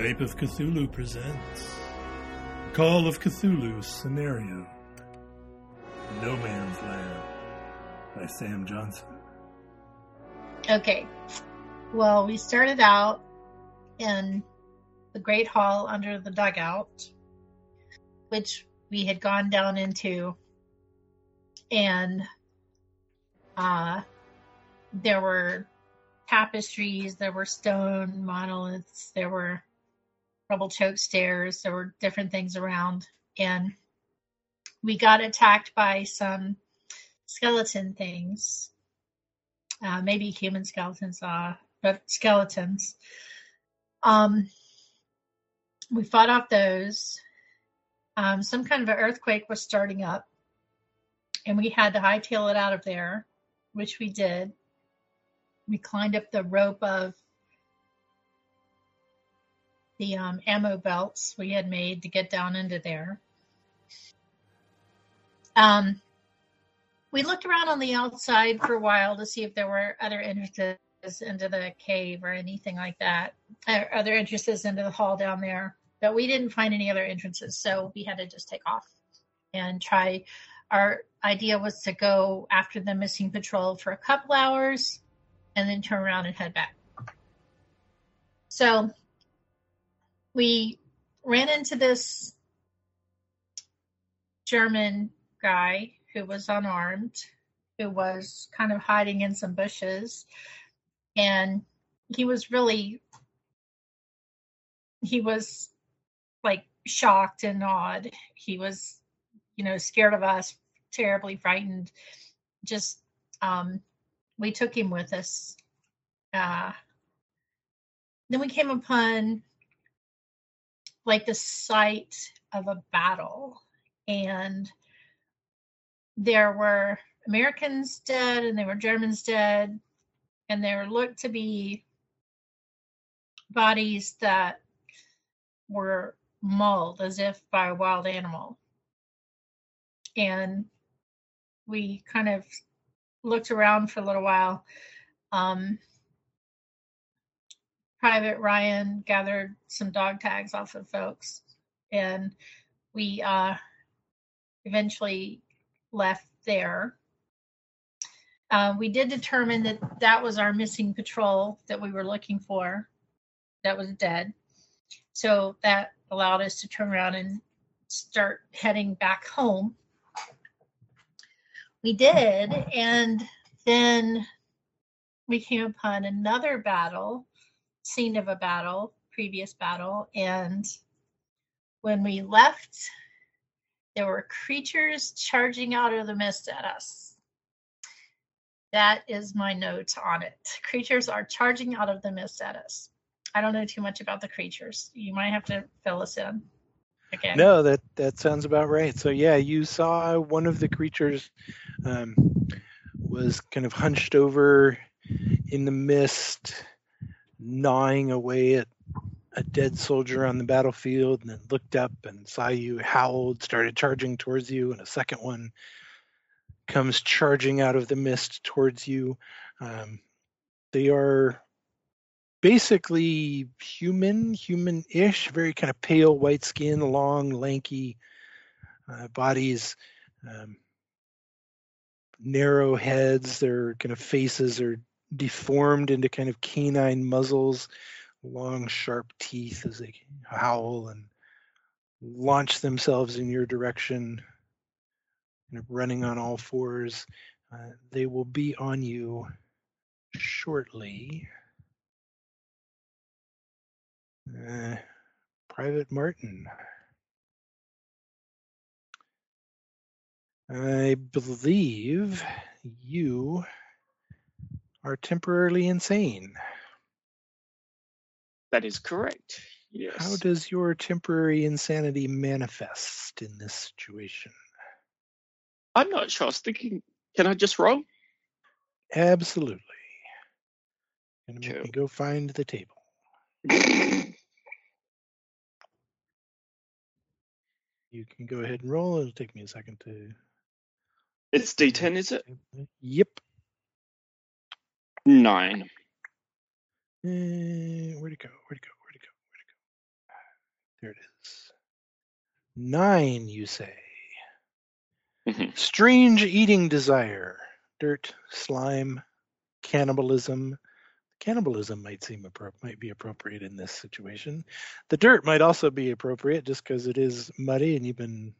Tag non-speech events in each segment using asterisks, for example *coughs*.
Skype of Cthulhu presents Call of Cthulhu Scenario No Man's Land by Sam Johnson. Okay. Well, we started out in the Great Hall under the dugout, which we had gone down into, and uh, there were tapestries, there were stone monoliths, there were rubble choke stairs, there were different things around, and we got attacked by some skeleton things, uh, maybe human skeletons, uh, but skeletons. Um, we fought off those. Um, some kind of an earthquake was starting up, and we had to hightail it out of there, which we did. We climbed up the rope of the um, ammo belts we had made to get down into there. Um, we looked around on the outside for a while to see if there were other entrances into the cave or anything like that, or other entrances into the hall down there. But we didn't find any other entrances, so we had to just take off and try. Our idea was to go after the missing patrol for a couple hours and then turn around and head back. So we ran into this German guy who was unarmed, who was kind of hiding in some bushes. And he was really, he was like shocked and awed. He was, you know, scared of us, terribly frightened. Just, um, we took him with us. Uh, then we came upon like the site of a battle and there were Americans dead and there were Germans dead and there looked to be bodies that were mauled as if by a wild animal. And we kind of looked around for a little while. Um, Private Ryan gathered some dog tags off of folks, and we uh, eventually left there. Uh, we did determine that that was our missing patrol that we were looking for that was dead. So that allowed us to turn around and start heading back home. We did, and then we came upon another battle, scene of a battle, previous battle, and when we left there were creatures charging out of the mist at us. That is my note on it. Creatures are charging out of the mist at us. I don't know too much about the creatures. You might have to fill us in again. No, that that sounds about right. So yeah, you saw one of the creatures um, was kind of hunched over in the mist, gnawing away at a dead soldier on the battlefield and then looked up and saw you, howled, started charging towards you, and a second one comes charging out of the mist towards you. Um, they are basically human, human-ish, very kind of pale white skin, long, lanky uh, bodies, um, narrow heads. Their kind of faces are deformed into kind of canine muzzles long, sharp teeth as they howl and launch themselves in your direction, running on all fours. Uh, they will be on you shortly. Uh, Private Martin. I believe you are temporarily insane. That is correct. Yes. How does your temporary insanity manifest in this situation? I'm not sure. I was thinking, can I just roll? Absolutely. Gonna make Cool. me go find the table. *laughs* You can go ahead and roll. It'll take me a second to. it's D10, is it? Yep. Nine. Uh, where'd it go? Where'd it go? Where'd it go? Where'd it go? There it is. Nine, you say. Mhm. Strange eating desire. Dirt, slime, cannibalism. Cannibalism might seem appro- might be appropriate in this situation. The dirt might also be appropriate just because it is muddy and you've been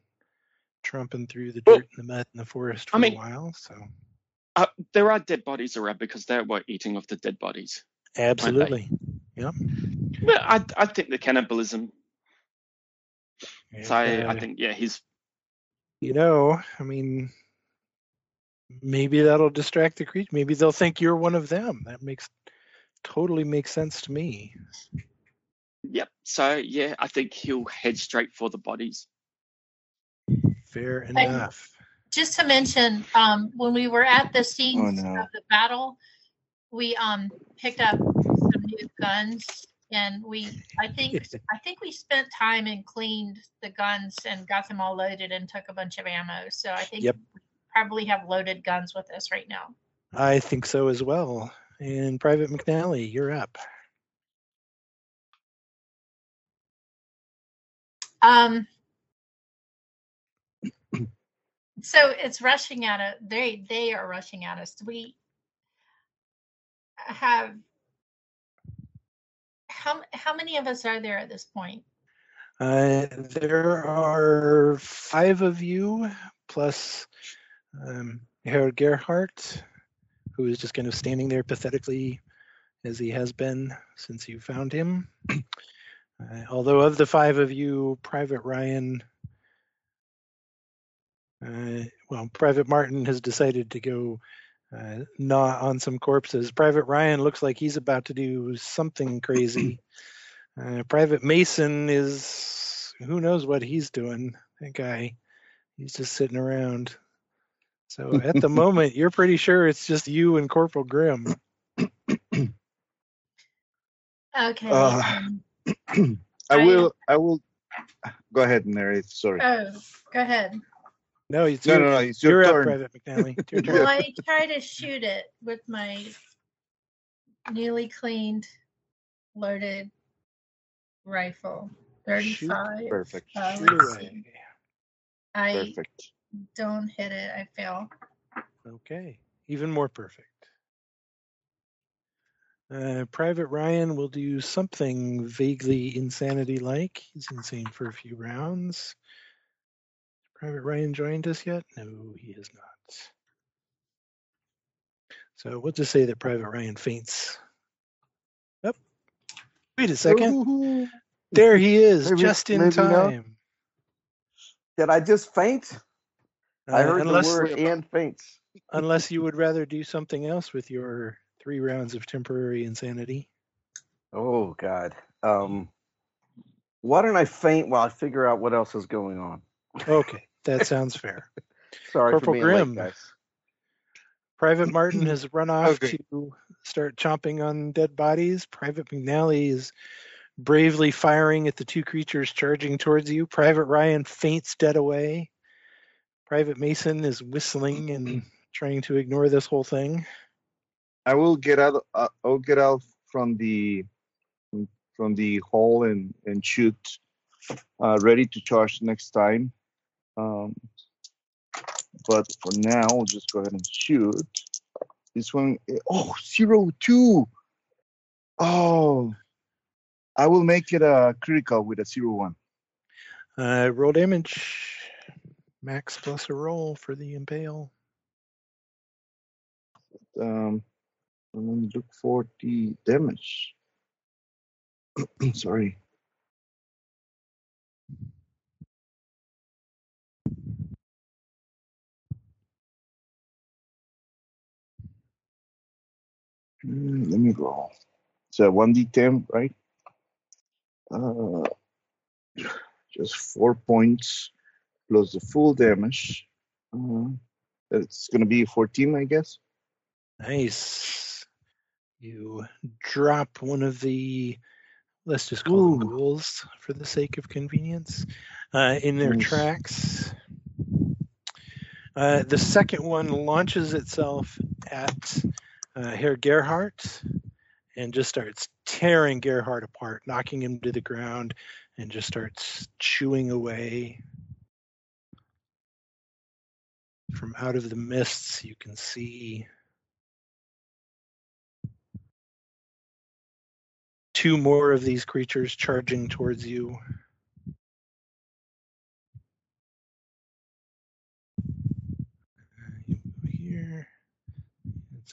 tromping through the Well, dirt and the mud in the forest for I mean- a while. So Uh, there are dead bodies around because they were eating of the dead bodies. absolutely. Yeah. But I, I think the cannibalism. So I, I think yeah, he's you know, I mean, maybe that'll distract the creature. Maybe they'll think you're one of them. That makes totally makes sense to me. yep. So yeah, I think he'll head straight for the bodies. Fair I- enough. Just to mention, um, when we were at the scenes no. of the battle, we um picked up some new guns, and we I think I think we spent time and cleaned the guns and got them all loaded and took a bunch of ammo. So I think Yep. we probably have loaded guns with us right now. I think so as well. And Private McNally, you're up. Um, so it's rushing at us They they are rushing at us. We have how how many of us are there at this point? Uh, there are five of you plus um, Herr Gerhardt, who is just kind of standing there pathetically as he has been since you found him. *clears throat* Uh, although of the five of you, Private Ryan, uh, well, Private Martin has decided to go uh, gnaw on some corpses. Private Ryan looks like he's about to do something crazy. *clears throat* Uh, Private Mason is who knows what he's doing. That guy, he's just sitting around. So at the *laughs* moment, you're pretty sure it's just you and Corporal Grimm. Okay. Uh, *clears throat* I I- will. I will. Go ahead, narrate. Sorry. oh, go ahead. No, it's no, your, no, no. It's your you're up, turn. Private McNally. Your *laughs* turn. Well, I try to shoot it with my newly cleaned, loaded rifle. Thirty-five. Perfect. Uh, Shoot away. I Perfect. don't hit it. I fail. Okay, even more perfect. Uh, Private Ryan will do something vaguely insanity like. He's insane for a few rounds. Private Ryan joined us yet? No, he has not. So we'll just say that Private Ryan faints. Up. Wait a second. Ooh, There he is, Maybe- just in time. Did I just faint? I Uh, heard unless, the word and faints. unless *laughs* you would rather do something else with your three rounds of temporary insanity. Oh God. Um, why don't I faint while I figure out what else is going on? Okay, that sounds fair. *laughs* Sorry Corporal for Grimm. late, guys. Private *clears throat* Martin has run off Okay. to start chomping on dead bodies. Private McNally is bravely firing at the two creatures charging towards you. Private Ryan faints dead away. Private Mason is whistling and *clears throat* trying to ignore this whole thing. I will get out. Uh, I'll get out from the from the hall and and shoot. Uh, ready to charge next time. Um, but for now, we'll just go ahead and shoot. This one, eh, oh, zero two. Oh, I will make it a critical with a zero one. Uh, roll damage. Max plus a roll for the impale. Um, and then look for the damage. *clears throat* Sorry. Mm, let me roll. So one d10, right? Uh, just four points plus the full damage. Uh, it's gonna be 14, I guess. Nice. You drop one of the, let's just call them ghouls for the sake of convenience, uh, in their Nice. tracks. Uh, the second one launches itself at uh, Herr Gerhardt and just starts tearing Gerhardt apart, knocking him to the ground, and just starts chewing away. From out of the mists, you can see two more of these creatures charging towards you. Uh, you move here.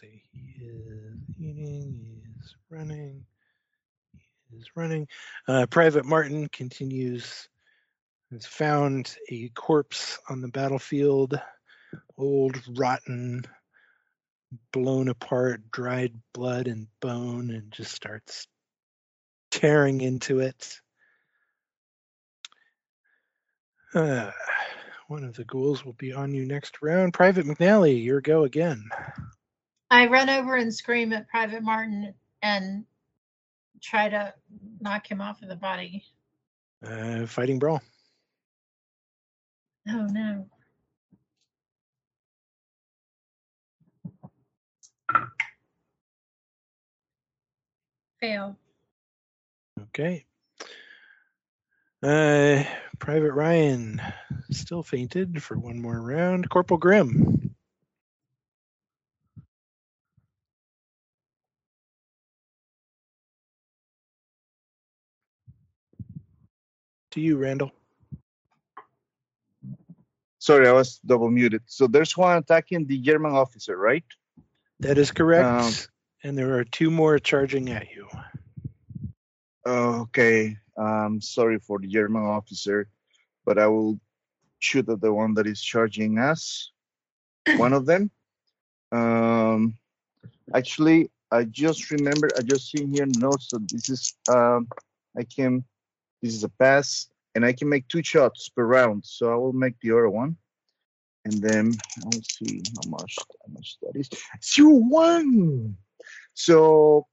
Let's say he is eating, he is running, he is running. Uh, Private Martin continues, has found a corpse on the battlefield, old, rotten, blown apart, dried blood and bone, and just starts tearing into it. Uh, one of the ghouls will be on you next round. Private McNally, your go again. I run over and scream at Private Martin and try to knock him off of the body. Uh, fighting brawl. Oh no. Fail. Okay. Uh, Private Ryan still fainted for one more round. Corporal Grimm. To you, Randall. Sorry, I was double muted. So there's one attacking the German officer, right? That is correct. Um, and there are two more charging at you. Okay. Um, sorry for the German officer, but I will shoot at the one that is charging us. *clears throat* One of them. Um, actually, I just remember. I just seen here notes that this is. Um, I can. This is a pass, and I can make two shots per round. So I will make the other one, and then I'll see how much how much that is. Zero one. So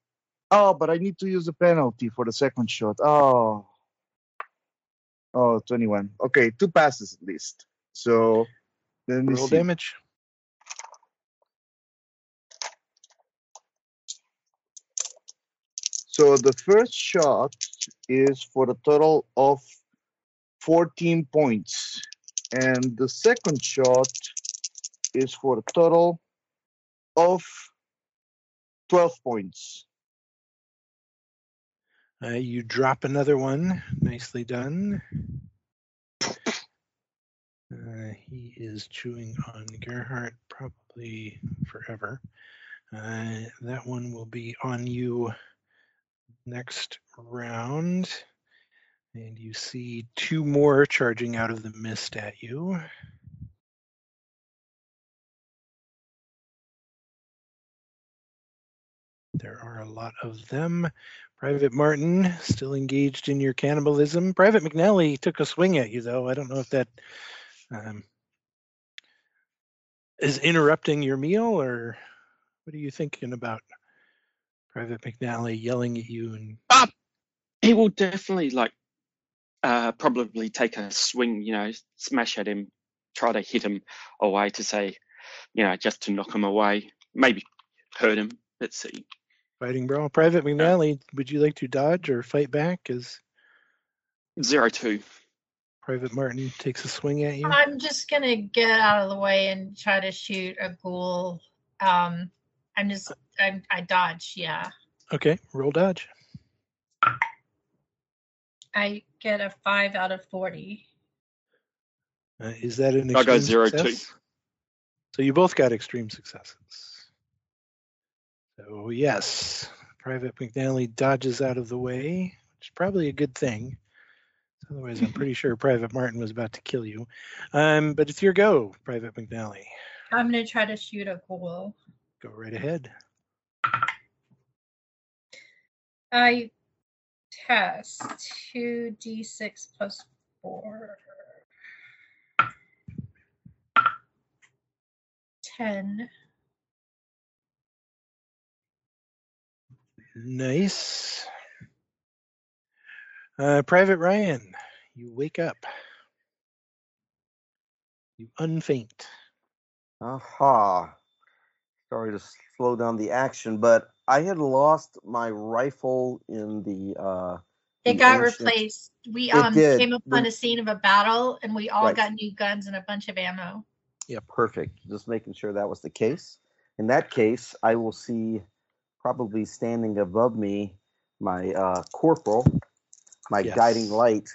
Oh, but I need to use the penalty for the second shot. Oh. Oh, 21. Okay, two passes at least. So me Roll see. damage. So the first shot is for a total of 14 points. And the second shot is for a total of 12 points. Uh, you drop another one. Nicely done. Uh, he is chewing on Gerhardt probably forever. Uh, that one will be on you next round. And you see two more charging out of the mist at you. There are a lot of them. Private Martin, still engaged in your cannibalism. Private McNally took a swing at you, though. I don't know if that um, is interrupting your meal, or what are you thinking about Private McNally yelling at you? And He will definitely like uh, probably take a swing, you know, smash at him, try to hit him away to say, you know, just to knock him away, maybe hurt him. Let's see. fighting brawl. Private McNally, would you like to dodge or fight back as Zero two. Private Martin takes a swing at you? I'm just gonna get out of the way and try to shoot a ghoul. Um, I'm just I I dodge. Yeah, Okay, roll dodge. I get a five out of forty. Uh, is that an I go extreme zero two. success? So you both got extreme successes. So yes, Private McNally dodges out of the way, which is probably a good thing. Otherwise, I'm pretty sure Private Martin was about to kill you. Um, but it's your go, Private McNally. I'm gonna try to shoot a ghoul. Go right ahead. I test two d six plus four. Ten. Nice. Uh, Private Ryan, you wake up. You unfaint. Aha. Sorry to slow down the action, but I had lost my rifle in the. uh It the got ancient- replaced. We um came upon The- a scene of a battle and we all Right. got new guns and a bunch of ammo. Yeah, perfect. Just making sure that was the case. In that case, I will see probably standing above me my uh, corporal, my Yes. guiding light,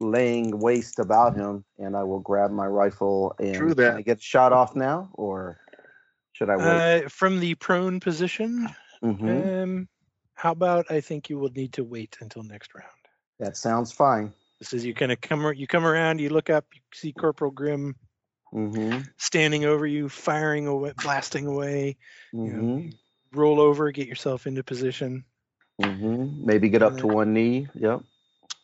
laying waste about him, and I will grab my rifle and True can. I get shot off now, or should I wait? Uh, from the prone position, Mhm. um, how about I think you will need to wait until next round. That sounds fine. This is you kind of come you come around, you look up, you see Corporal Grimm hmm standing over you, firing away, blasting away. You know, hmm you roll over, get yourself into position. hmm Maybe get up to one knee. Yep.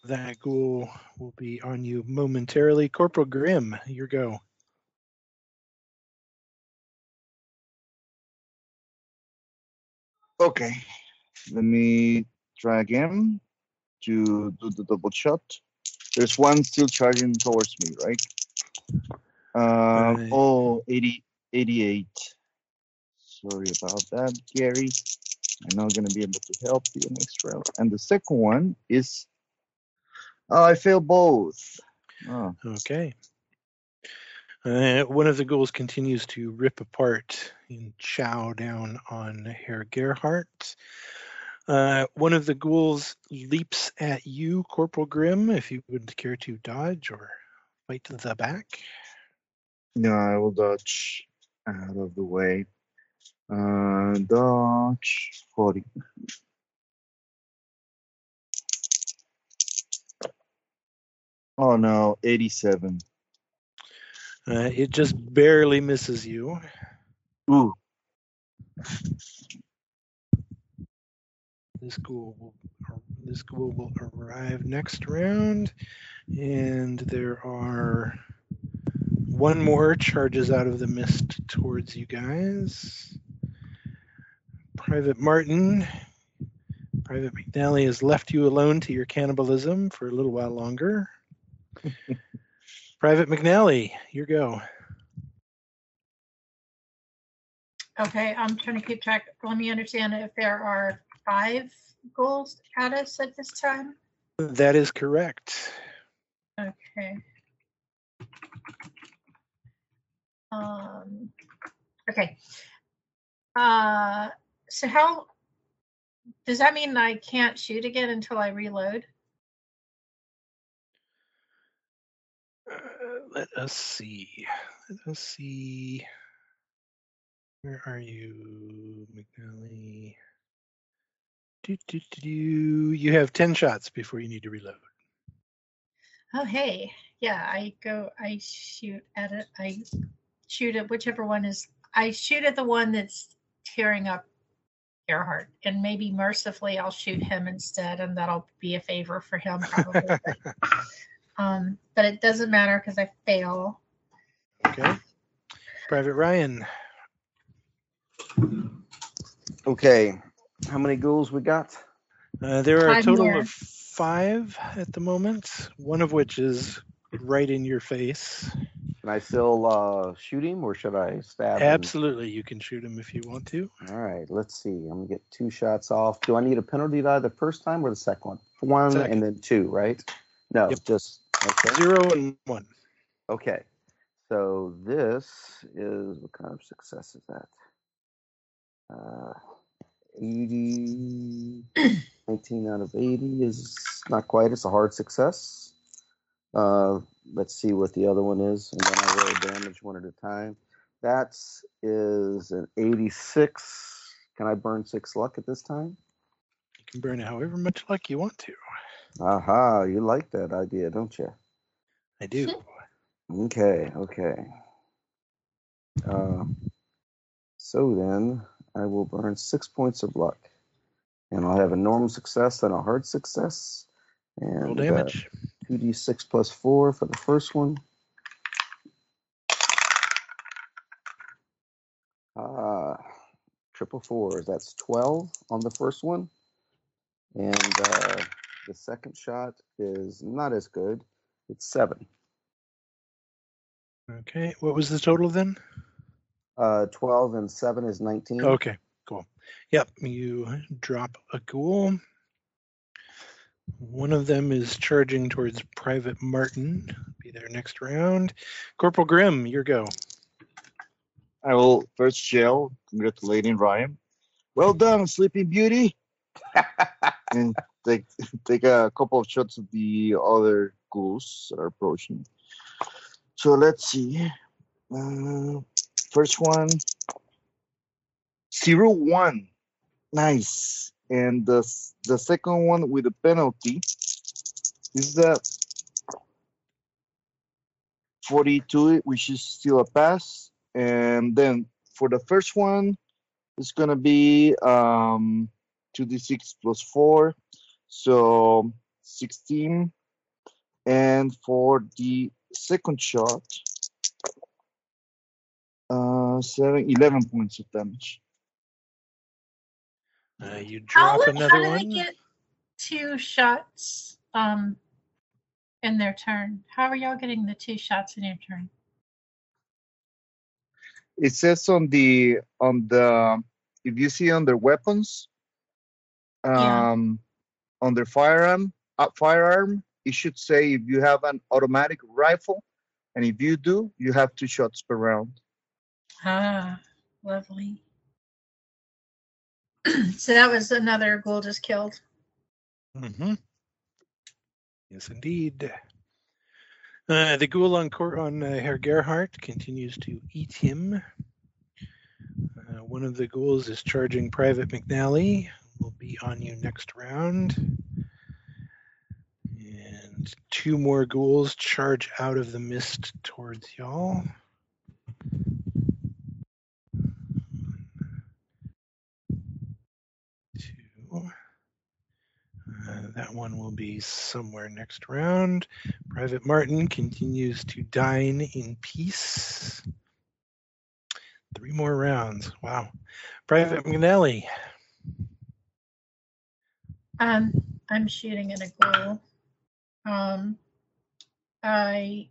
That ghoul will be on you momentarily. Corporal Grimm, your go. Okay. Let me try again to do the double shot. There's one still charging towards me, right? Um, Right. oh, 80, 88. Sorry about that, Gary. I'm not going to be able to help you next round. And the second one is. Oh, I failed both. Oh, Okay. Uh, one of the ghouls continues to rip apart and chow down on Herr Gerhardt. Uh, one of the ghouls leaps at you, Corporal Grimm, if you would care to dodge or fight the back. no, I will dodge out of the way. Uh, dodge 40. Oh no, 87. Uh, it just barely misses you. Ooh, This ghoul will this ghoul will arrive next round, and there are one more charges out of the mist towards you guys. Private Martin, Private McNally has left you alone to your cannibalism for a little while longer. *laughs* Private McNally, your go. Okay, I'm trying to keep track. Let me understand if there are five ghouls at us at this time. That is correct. Okay. Um, okay. Uh, so how does that mean I can't shoot again until I reload? Uh, let us see. Let us see. Where are you, McNally? Do, do, do, do. You have 10 shots before you need to reload. Oh, hey, yeah, I go, I shoot at it. I shoot at whichever one is, I shoot at the one that's tearing up Gerhardt. and maybe mercifully I'll shoot him instead, and that'll be a favor for him probably. *laughs* but, um, but it doesn't matter because I fail. Okay. Private Ryan. Okay. How many ghouls we got? Uh, there are a total more. of five at the moment, one of which is right in your face. Can I still uh, shoot him, or should I stab him? Absolutely, you can shoot him if you want to. All right, let's see. I'm gonna get two shots off. Do I need a penalty die the first time or the second one? One Second. and then two, right? No, Yep. just okay. Zero and one. Okay. So this is what kind of success is that? Uh, 80, *clears throat* 19 out of 80 is not quite. It's a hard success. Uh, let's see what the other one is, and then I roll damage one at a time. That is an 86. Can I burn six luck at this time? You can burn however much luck you want to. Aha, you like that idea, don't you? I do. *laughs* Okay, okay. Uh, so then I will burn six points of luck. And I'll have a normal success and a hard success. And Roll damage. Uh, 2d6 plus 4 for the first one. Uh, triple fours. That's 12 on the first one. And uh, the second shot is not as good. It's 7. Okay. What was the total then? Uh, 12 and 7 is 19. Okay, cool. Yep, you drop a ghoul. One of them is charging towards Private Martin. Be there next round. Corporal Grimm, your go. I will first yell, congratulating Ryan. Well done, Sleeping Beauty. *laughs* and take *laughs* take a couple of shots of the other ghouls that are approaching. So let's see. Uh, first one, zero one, nice. And the the second one with a penalty is the forty two, which is still a pass. And then for the first one, it's gonna be um, two d six plus four, so sixteen. And for the second shot, uh, seven, 11 points of damage. Uh, you drop how another do one. they get two shots um in their turn? How are y'all getting the two shots in your turn? It says on the on the if you see on their weapons, Yeah. um, on their firearm, uh, firearm, it should say if you have an automatic rifle, and if you do, you have two shots per round. Ah, lovely. *clears throat* so that was another ghoul just killed. Mm-hmm. Yes, indeed. Uh, the ghoul on, Cor- on uh, Herr Gerhardt continues to eat him. Uh, one of the ghouls is charging Private McNally. Will be on you next round. And two more ghouls charge out of the mist towards y'all. Two. Uh, that one will be somewhere next round. Private Martin continues to dine in peace. Three more rounds. Wow. Private McNally. Um, I'm shooting at a ghoul. Um, I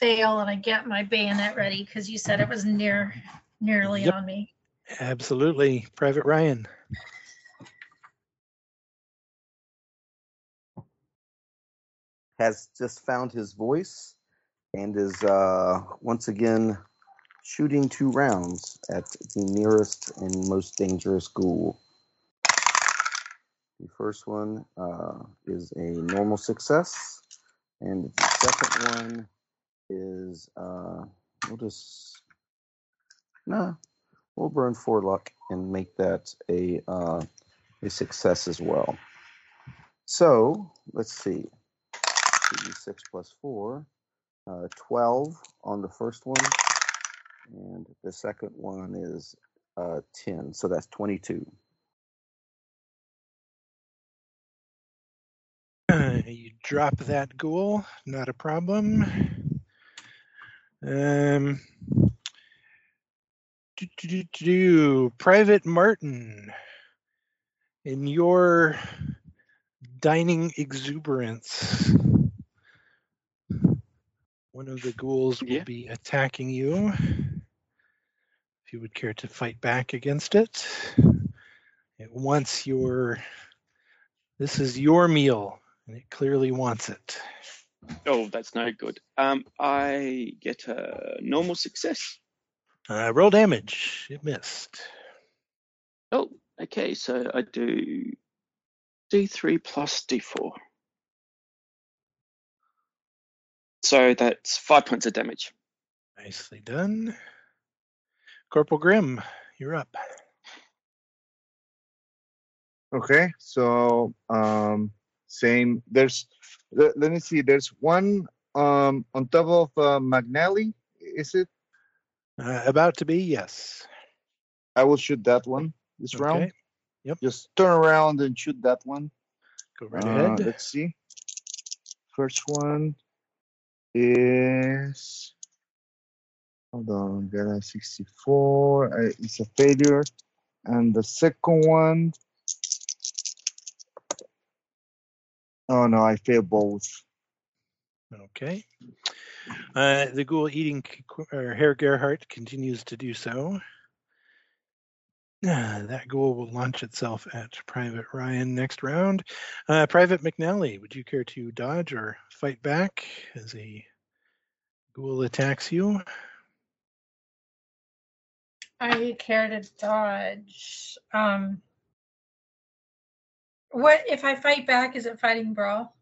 fail and I get my bayonet ready because you said it was near, nearly Yep. on me. Absolutely. Private Ryan. Has just found his voice and is uh, once again shooting two rounds at the nearest and most dangerous ghoul. The first one uh, is a normal success, and the second one is uh, we'll just no, we'll burn four luck and make that a uh, a success as well. So let's see, six plus four, uh, twelve on the first one, and the second one is uh, ten, so that's twenty-two. *laughs* you drop that ghoul, not a problem. Um, do, do, do. Private Martin, in your dining exuberance, one of the ghouls will Yeah. be attacking you. If you would care to fight back against it, it wants your. This is your meal, and it clearly wants it. Oh, that's no good. Um, I get a normal success. Uh, roll damage. It missed. Oh, okay. So I do D3 plus D4. So that's five points of damage. Nicely done. Corporal Grimm, you're up. Okay, so um, same. There's let, let me see. There's one um on top of uh, McNally. Is it? Uh, about to be, yes. I will shoot that one this Okay. round. Yep. Just turn around and shoot that one. Go right Uh, ahead. Let's see. First one is. Hold on, got a 64. Uh, it's a failure. And the second one. Oh no, I failed both. Okay. Uh, the ghoul eating or Herr Gerhardt continues to do so. Ah, *sighs* that ghoul will launch itself at Private Ryan next round. Uh, Private McNally, would you care to dodge or fight back as a ghoul attacks you? I care to dodge. Um, what if I fight back? Is it fighting brawl?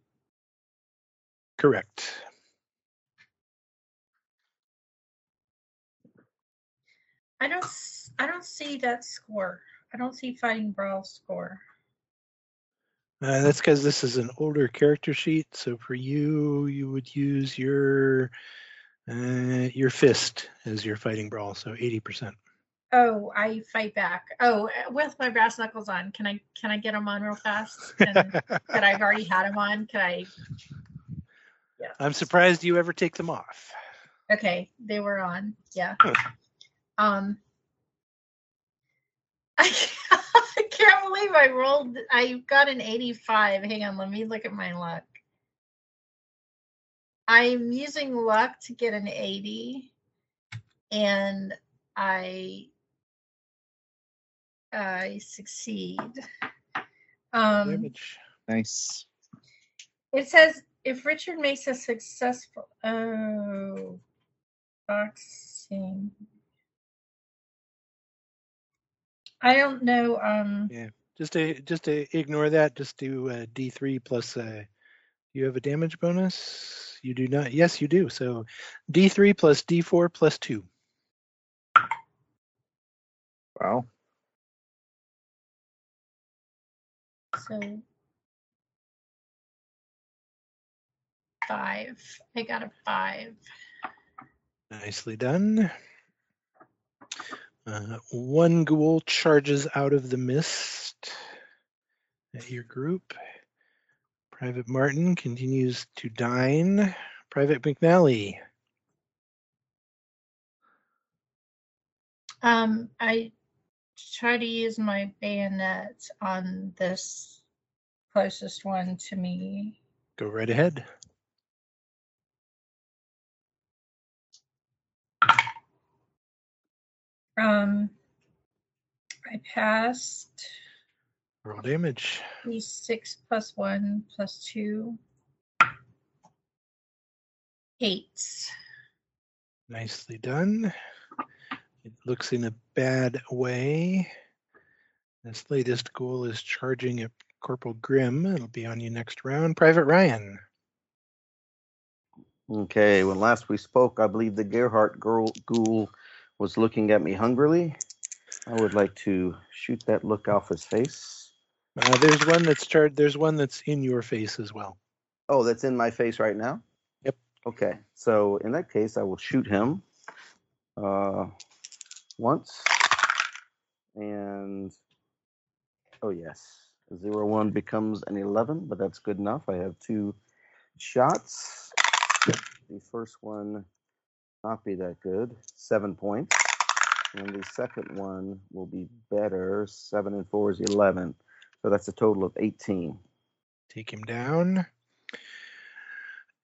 Correct. I don't. I don't see that score. I don't see fighting brawl score. Uh, that's because this is an older character sheet. So for you, you would use your uh, your fist as your fighting brawl. So eighty percent. Oh, I fight back. Oh, with my brass knuckles on. Can I? Can I get them on real fast? Can, that I've already had them on. Can I? Yeah. I'm surprised you ever take them off. Okay, they were on. Yeah. Um. I *laughs* can't, I can't believe I rolled. I got an 85. Hang on, let me look at my luck. I'm using luck to get an 80, and I I succeed. Um, Damage. Nice. it says if Richard makes a successful oh boxing. I don't know. Um, yeah, Just to just to ignore that. Just do uh, D3 plus. Uh, you have a damage bonus. You do not. Yes, you do. So D3 plus D4 plus two. Wow. So five. I got a five. Nicely done. Uh, one ghoul charges out of the mist at your group. Private Martin continues to dine. Private McNally. Um, I try to use my bayonet on this closest one to me. Go right ahead. Um, I passed Roll damage. d6 plus one plus two. Eight. Nicely done. It looks in a bad way. This latest ghoul is charging at Corporal Grimm. It'll be on you next round. Private Ryan. Okay, when last we spoke, I believe the Gerhardt girl, ghoul was looking at me hungrily. I would like to shoot that look off his face. Uh, there's one that's charged. There's one that's in your face as well. Oh, that's in my face right now? Yep. Okay, so in that case, I will shoot him uh, once. And, oh, yes, zero one becomes an 11, but that's good enough. I have two shots. The first one not be that good, seven points. And the second one will be better. Seven and four is 11. So that's a total of 18. Take him down.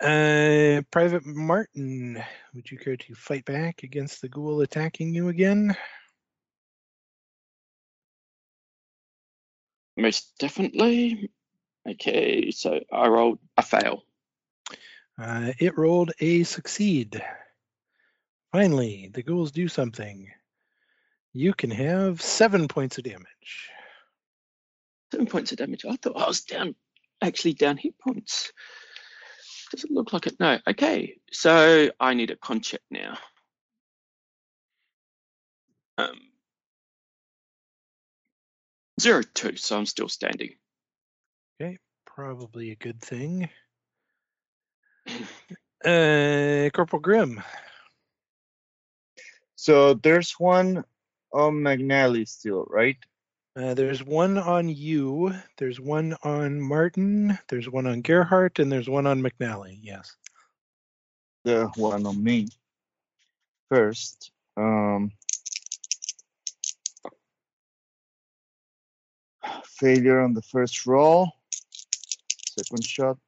Uh, Private Martin, would you care to fight back against the ghoul attacking you again? Most definitely. Okay, so I rolled a fail. Uh, it rolled a succeed. Finally, the ghouls do something. You can have seven points of damage. Seven points of damage. I thought I was down, actually down hit points. Doesn't look like it. No. Okay, so I need a con check now. Um, zero two, so I'm still standing. Okay, probably a good thing. *laughs* Uh, Corporal Grimm. So there's one on McNally still, right? Uh, there's one on you. There's one on Martin. There's one on Gerhardt, and there's one on McNally. Yes. The one on me. First, um, failure on the first roll. Second shot.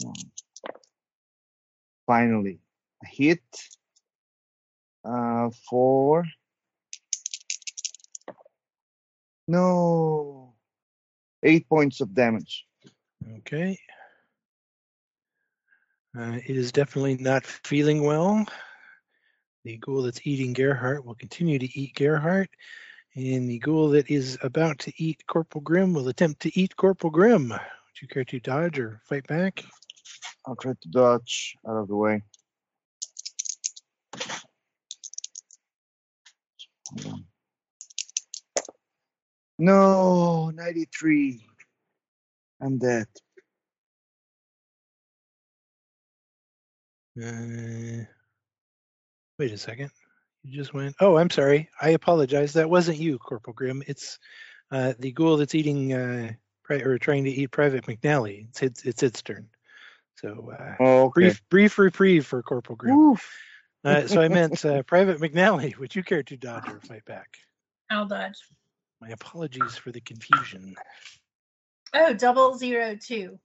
Come on. Finally, a hit. Uh, four. No. Eight points of damage. Okay. Uh, it is definitely not feeling well. The ghoul that's eating Gerhardt will continue to eat Gerhardt, and the ghoul that is about to eat Corporal Grimm will attempt to eat Corporal Grimm. Would you care to dodge or fight back? I'll try to dodge out of the way. No, 93. I'm dead. Uh, wait a second. You just went. Oh, I'm sorry. I apologize. That wasn't you, Corporal Grimm. It's uh, the ghoul that's eating uh, pri- or trying to eat Private McNally. It's its, it's its turn. So uh, Oh, okay. brief brief reprieve for Corporal Grimm. Oof. Uh, so I meant uh, Private McNally. Would you care to dodge or fight back? I'll dodge. My apologies for the confusion. Oh, double zero two.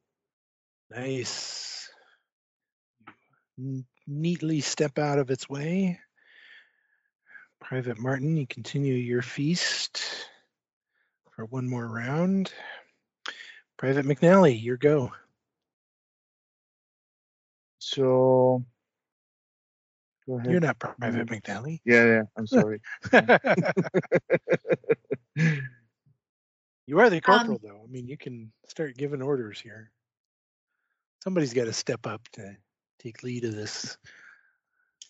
Nice. Neatly step out of its way. Private Martin, you continue your feast for one more round. Private McNally, your go. So, go ahead. You're not Private McNally. Yeah, yeah. I'm *laughs* sorry. you are the corporal, um, though. I mean, you can start giving orders here. Somebody's got to step up to take lead of this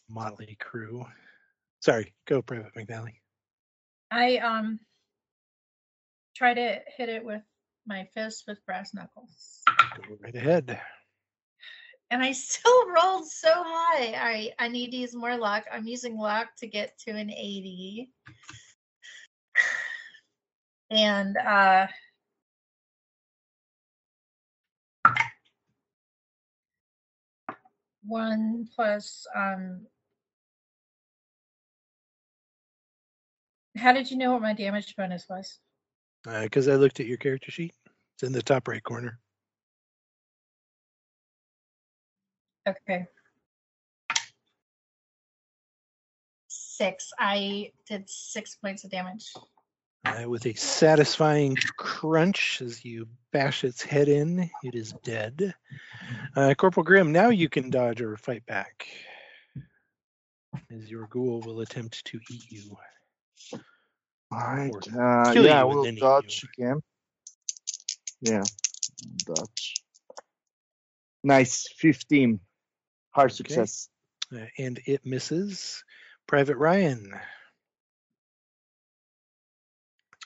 motley crew. Sorry, go, Private McNally. I um try to hit it with my fist with brass knuckles. Go right ahead. And I *laughs* still rolled so high. I I need to use more luck. I'm using luck to get to an 80. *sighs* And uh one plus um how did you know what my damage bonus was? Because Uh, I looked at your character sheet. It's in the top right corner. Okay. Six. I did six points of damage. Uh, with a satisfying crunch as you bash its head in, it is dead. Uh, Corporal Grimm, now you can dodge or fight back. As your ghoul will attempt to eat you. All right. Uh, yeah, I you and will then eat dodge again. Yeah, dodge. Nice. 15. Hard Okay. success. Uh, and it misses. Private Ryan.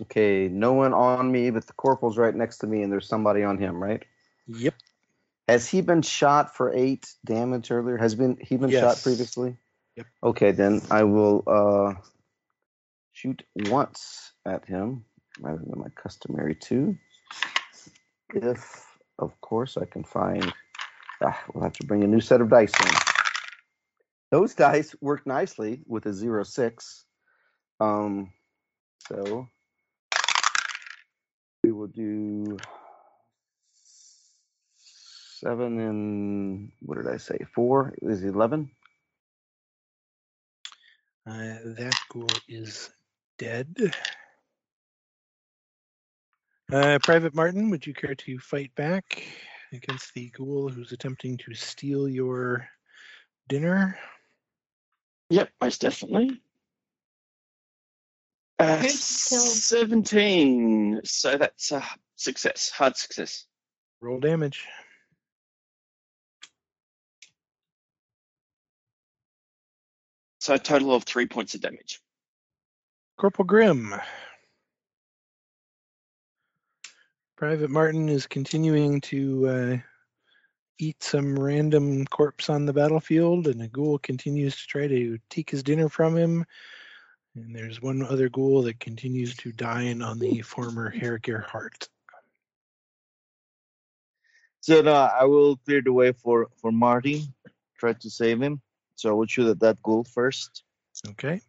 Okay, no one on me, but the corporal's right next to me, and there's somebody on him, right? Yep. Has he been shot for eight damage earlier? Has been he been shot previously? Yep. Okay, then I will uh, shoot once at him rather than my customary two. If, of course, I can find. Ah, we'll have to bring a new set of dice in. Those dice work nicely with a zero six. Um, so we will do seven and what did I say? Four is eleven. Uh, that ghoul is dead. Uh, Private Martin, would you care to fight back against the ghoul who's attempting to steal your dinner? Yep, most definitely. Uh, 17. So that's a success, hard success. Roll damage. So a total of three points of damage. Corporal Grimm. Private Martin is continuing to uh, eat some random corpse on the battlefield, and a ghoul continues to try to take his dinner from him. And there's one other ghoul that continues to dine on the former Herr Gerhardt. So now I will clear the way for for Marty. Try to save him. So I will shoot at that ghoul first. Okay.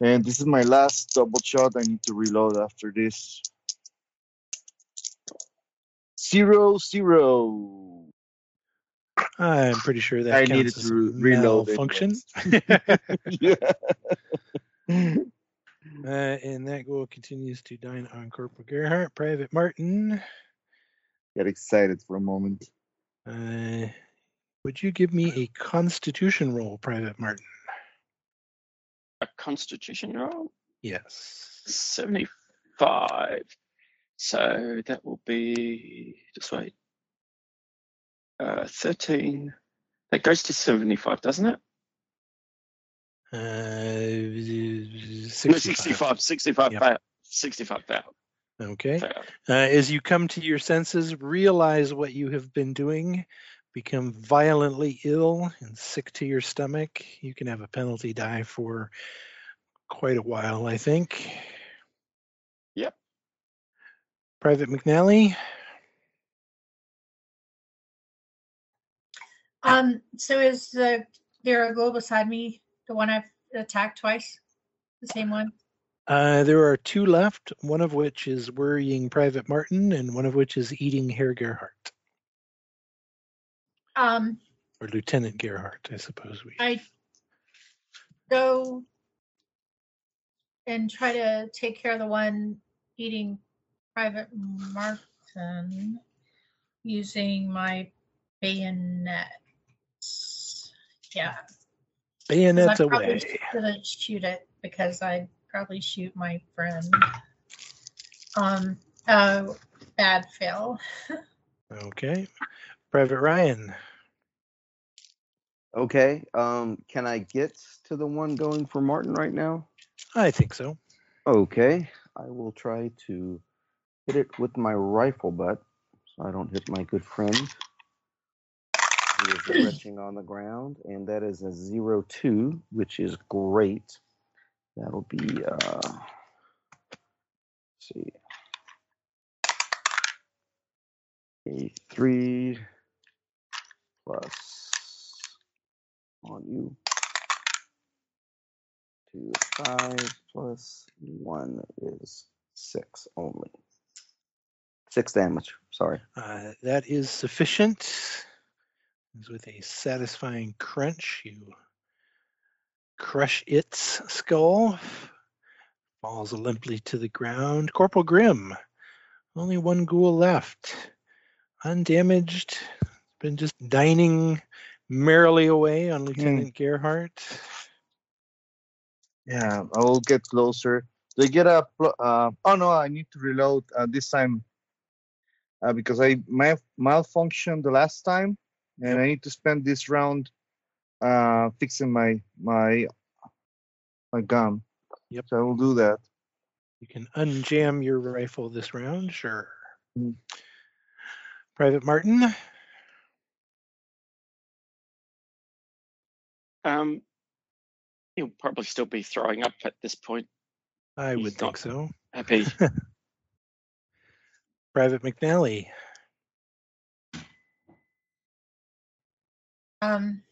And this is my last double shot. I need to reload after this. Zero zero. I'm pretty sure that I needed to re- reload malfunction. *laughs* yeah. Uh, and that ghoul continues to dine on Corporal Gerhardt. Private Martin, Get excited for a moment. uh, would you give me a Constitution roll, Private Martin? A Constitution roll, Yes. seventy-five. So that will be just wait. Uh, thirteen. That goes to seventy-five, doesn't it? Uh, 65. No, 65. 65 Yep. failed. 65 failed. Okay. failed. Uh, as you come to your senses, realize what you have been doing, become violently ill and sick to your stomach, you can have a penalty die for quite a while, I think. Yep. Private McNally, Um, so is the there a ghoul beside me the one I've attacked twice? The same one? uh, there are two left, one of which is worrying Private Martin, and one of which is eating Herr Gerhardt, Um, or Lieutenant Gerhardt, I suppose we. I go and try to take care of the one eating Private Martin using my bayonet. Yeah. Bayonets I away. shouldn't shoot it because I'd probably shoot my friend. Um, uh, bad fail. *laughs* Okay. Private Ryan. Okay. Um, can I get to the one going for Martin right now? I think so. Okay. I will try to hit it with my rifle butt so I don't hit my good friend. He is stretching on the ground, and that is a zero two, which is great. That'll be uh let's see. A three plus on you. Two five plus one is six only. Six damage. Sorry. Uh, that is sufficient. With a satisfying crunch, you crush its skull, falls limply to the ground. Corporal Grimm, only one ghoul left, undamaged, been just dining merrily away on Lieutenant Gerhardt. Yeah, I will get closer. They get a. pl- Uh, oh no, I need to reload uh, this time uh, because I mal- malfunctioned the last time, and I need to spend this round uh, fixing my my my gun. Yep. So I will do that. You can unjam your rifle this round, sure. Mm. Private Martin, Um, he'll probably still be throwing up at this point. I He's would think so. Happy. *laughs* Private McNally, Um,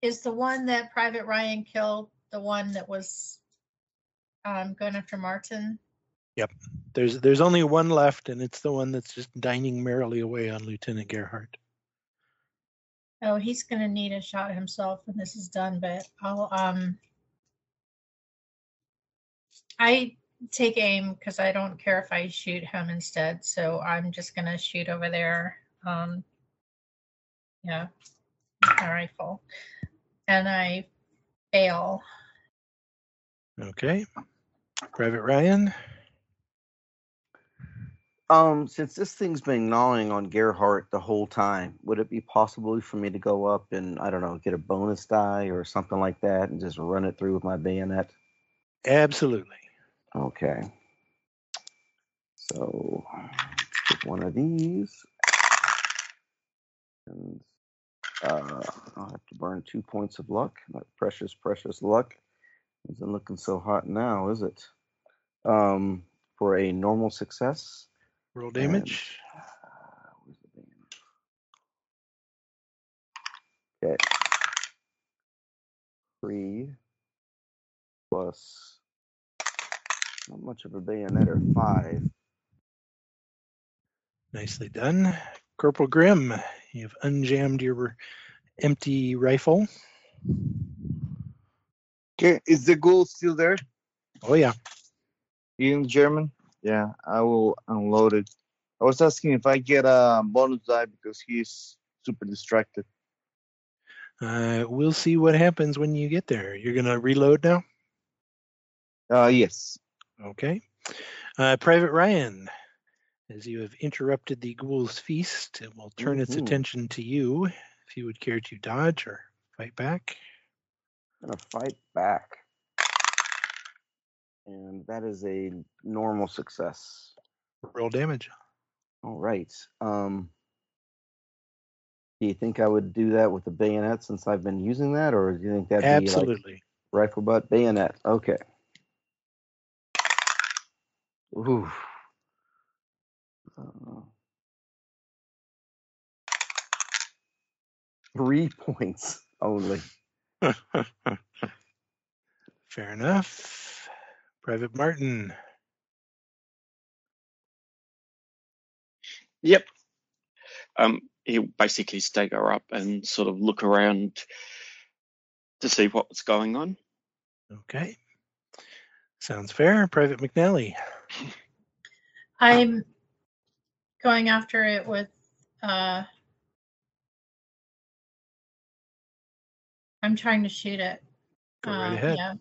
is the one that Private Ryan killed the one that was um, going after Martin? Yep. There's there's only one left, and it's the one that's just dining merrily away on Lieutenant Gerhardt. Oh, he's going to need a shot himself when this is done, but I'll um I take aim because I don't care if I shoot him instead, so I'm just going to shoot over there. Um yeah, my rifle. And I fail. Okay. Private Ryan, Um, since this thing's been gnawing on Gerhardt the whole time, would it be possible for me to go up and I don't know, get a bonus die or something like that and just run it through with my bayonet? absolutely. Okay. So let's get one of these. And uh, I'll have to burn two points of luck. That precious, precious luck. Isn't looking so hot now, is it? Um, for a normal success. Roll damage. Uh, the? Okay. Three plus not much of a bayonet or five. Nicely done. Corporal Grimm, you've unjammed your empty rifle. Okay, is the ghoul still there? Oh yeah. You in German? Yeah, I will unload it. I was asking if I get a bonus die because he's super distracted. Uh, we'll see what happens when you get there. You're gonna reload now. Uh, yes. Okay. Uh, Private Ryan, as you have interrupted the ghoul's feast, it will turn its Mhm. attention to you. If you would care to dodge or fight back. I'm gonna fight back. And that is a normal success. Roll damage. All right. Um, do you think I would do that with the bayonet since I've been using that, or do you think that'd be like rifle butt bayonet? Okay. Ooh. Uh, three points only. *laughs* Fair enough. Private Martin. Yep. Um, he'll basically stagger up and sort of look around to see what's going on. Okay. Sounds fair. Private McNally. I'm going after it with uh I'm trying to shoot it. Go uh, right ahead. Yeah.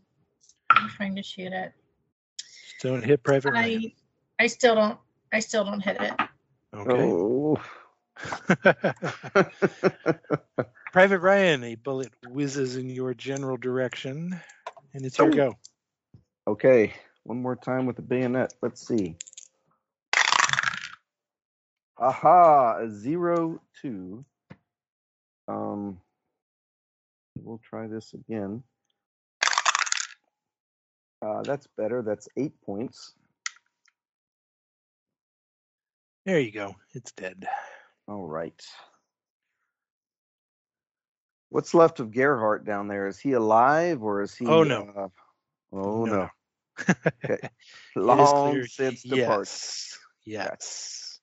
I'm trying to shoot it. Just don't hit Private Ryan. I I still don't I still don't hit it. Okay. Oh. *laughs* Private Ryan, a bullet whizzes in your general direction, and it's your go. okay, one more time with the bayonet. Let's see. Aha, a zero two. Um, we'll try this again. Uh, that's better. That's eight points. There you go. It's dead. All right. What's left of Gerhardt down there? Is he alive or is he? Oh, no. Uh, oh No, no. no. *laughs* Okay. *laughs* Long since departed. Yes. Yes.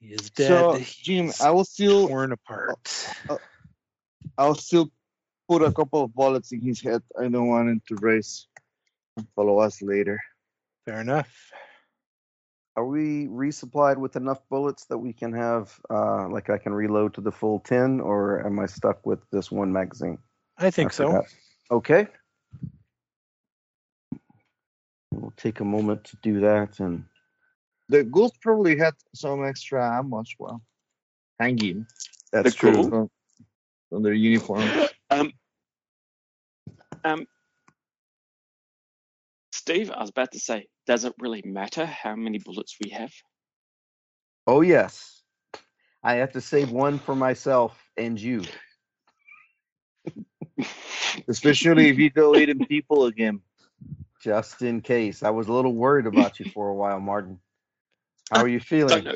He is dead. So. Jim, I will still, torn apart. I'll still put a couple of bullets in his head. I don't want him to race and follow us later. Fair enough. Are we resupplied with enough bullets that we can have, uh, like I can reload to the full 10, or am I stuck with this one magazine? I think I so. Okay. We'll take a moment to do that and The ghouls probably had some extra ammo as well, hanging that's The true. ghoul? from, from their uniform. Um, um, Steve, I was about to say, does it really matter how many bullets we have? Oh yes. I have to save one for myself and you. *laughs* Especially if you go eating people again. Just in case. I was a little worried about you for a while, Martin. How are you *laughs* feeling?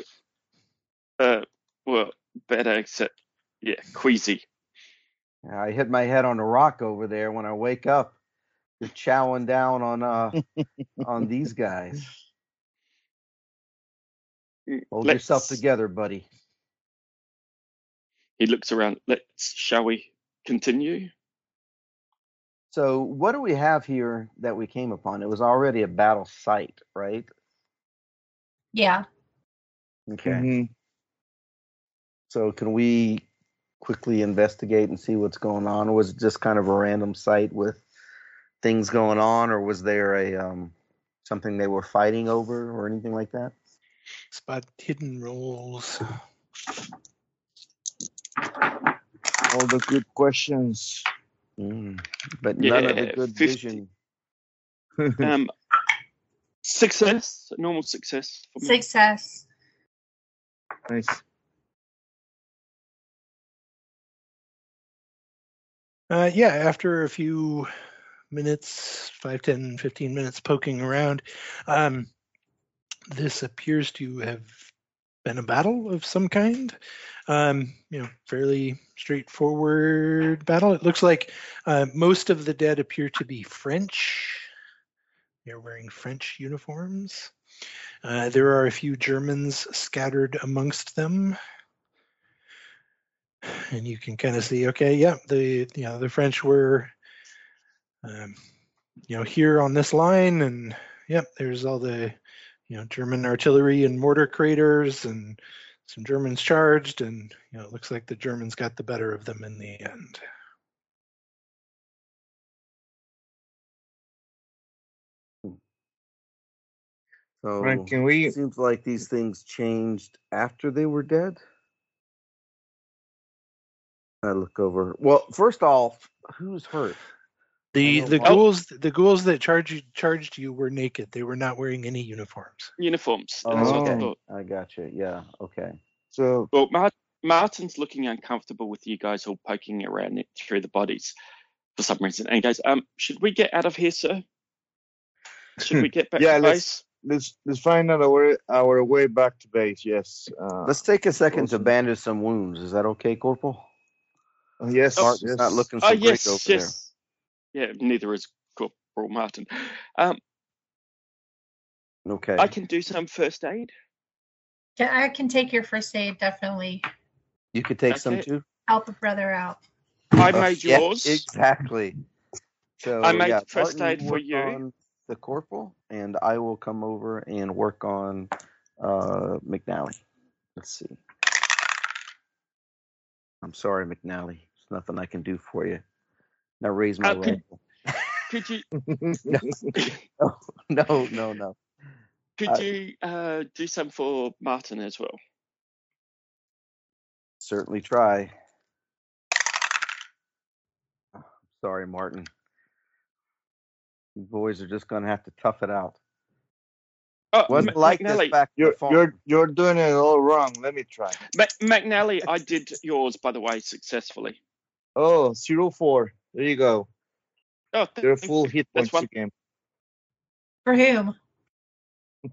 Uh, well, better except, yeah, queasy. I hit my head on a rock over there when I wake up. You're chowing down on uh on these guys. *laughs* Hold let's- yourself together, buddy. He looks around. Let's, shall we continue? So what do we have here that we came upon? It was already a battle site, right? Yeah. Okay. Mhm. So can we quickly investigate and see what's going on? Or was it just kind of a random site with things going on, or was there a um, something they were fighting over, or anything like that? Spot hidden rolls. All the good questions. Mm. But none of the good 50. vision. *laughs* Um, success, normal success for me. Success. nice. Uh, yeah, after a few minutes, 5, 10, 15 minutes poking around, um, this appears to have been a battle of some kind. Um, you know, fairly straightforward battle. It looks like uh, most of the dead appear to be French. They're wearing French uniforms. Uh, there are a few Germans scattered amongst them and you can kind of see okay yeah the you know the french were um, you know, here on this line, and yep, there's all the, you know, German artillery and mortar craters, and some Germans charged, and you know, it looks like the Germans got the better of them in the end. So Frank, can we? seems like these things changed after they were dead. I look over. Well, first off, who's hurt? The the Mark- ghouls the ghouls that charged you charged you were naked. They were not wearing any uniforms. Uniforms. That's what I okay. I got you. Yeah. Okay. So Well, Mar- Martin's looking uncomfortable with you guys all poking around it through the bodies for some reason. And he goes, um, should we get out of here, sir? Should we *laughs* get back Yeah, to let's- base? let's let's find out our our way back to base. Yes. Uh, Let's take a second to bandage some wounds. Is that okay, Corporal? Yes. Martin's yes. not looking so Oh, great yes, over yes. Yeah, neither is Corporal Martin. Um. Okay. I can do some first aid. Yeah, I can take your first aid, definitely. You could take some Okay. too. Help a brother out. I Uh, made yeah, yours. exactly. So I made yeah, first Martin, aid for work you. on The corporal, and I will come over and work on uh, McNally. Let's see. I'm sorry, McNally. There's nothing I can do for you. Now raise my Uh, could- rifle. Could you *laughs* No, *laughs* no, no, no. could Uh, you uh, do some for Martin as well? Certainly try. Oh, Sorry, Martin. You boys are just gonna have to tough it out. Oh, Wasn't Ma- like McNally, this back You're farm. you're you're doing it all wrong. Let me try. Ma- McNally, I did yours by the way successfully. Oh, zero four. There you go. Oh, You're thank full hit That's points one, again. For whom?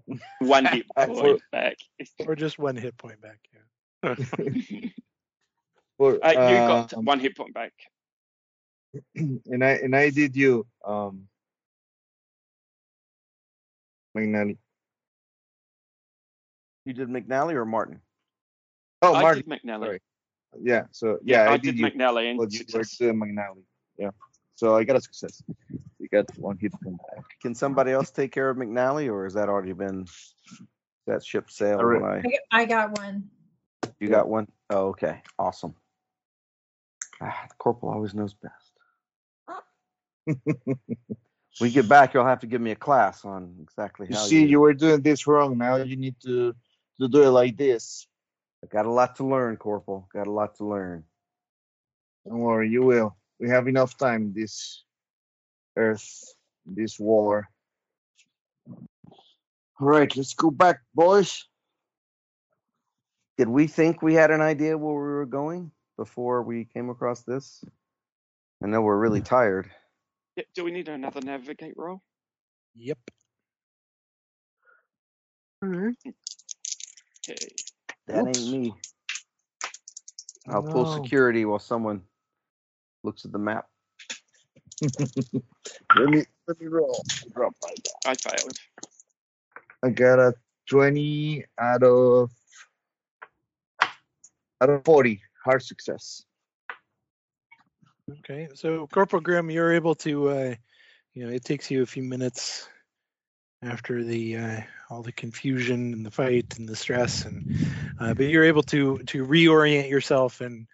*laughs* one hit *laughs* point back. *laughs* Or just one hit point back. Yeah. For, Uh, you got um, one hit point back. *clears throat* and I and I did you um McNally. You did McNally or Martin? Oh, I Martin. did McNally. sorry. Yeah. So yeah, I, I, did, did you. McNally and Well, you were success. doing McNally. Yeah. So I got a success. You got one hit point back. Can somebody else take care of McNally, or has that already been that ship sailed? Alright. When I I got- one. you got one? Oh, okay, awesome. Ah, the corporal always knows best. *laughs* we get back, you'll have to give me a class on exactly You how see, you were doing this wrong. Now you need to to do it like this. I got a lot to learn, Corporal. Got a lot to learn. Don't worry, you will. We have enough time this Earth, this war. All right, let's go back, boys. Did we think we had an idea where we were going before we came across this? I know we're really tired. Yeah, Do we need another navigate roll? Yep. All right. Okay. That Oops. ain't me. I'll pull security while someone looks at the map. *laughs* Let me let me roll. Drop my die. I failed. I got a twenty out of out of forty. Hard success. Okay, so Corporal Grimm, you're able to, uh, you know, it takes you a few minutes after the uh, all the confusion and the fight and the stress, and uh, but you're able to to reorient yourself and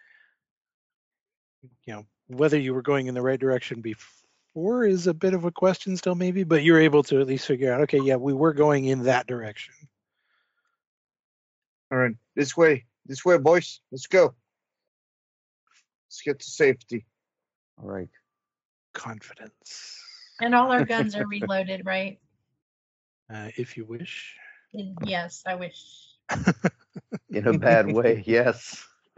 you know whether you were going in the right direction before is a bit of a question still maybe, but you're able to at least figure out, okay, yeah, we were going in that direction. All right, this way, this way, boys. Let's go. Let's get to safety. All right. Confidence, And all our guns are *laughs* reloaded, right? Uh, if you wish. Yes, I wish. *laughs* In a bad way, yes. *laughs*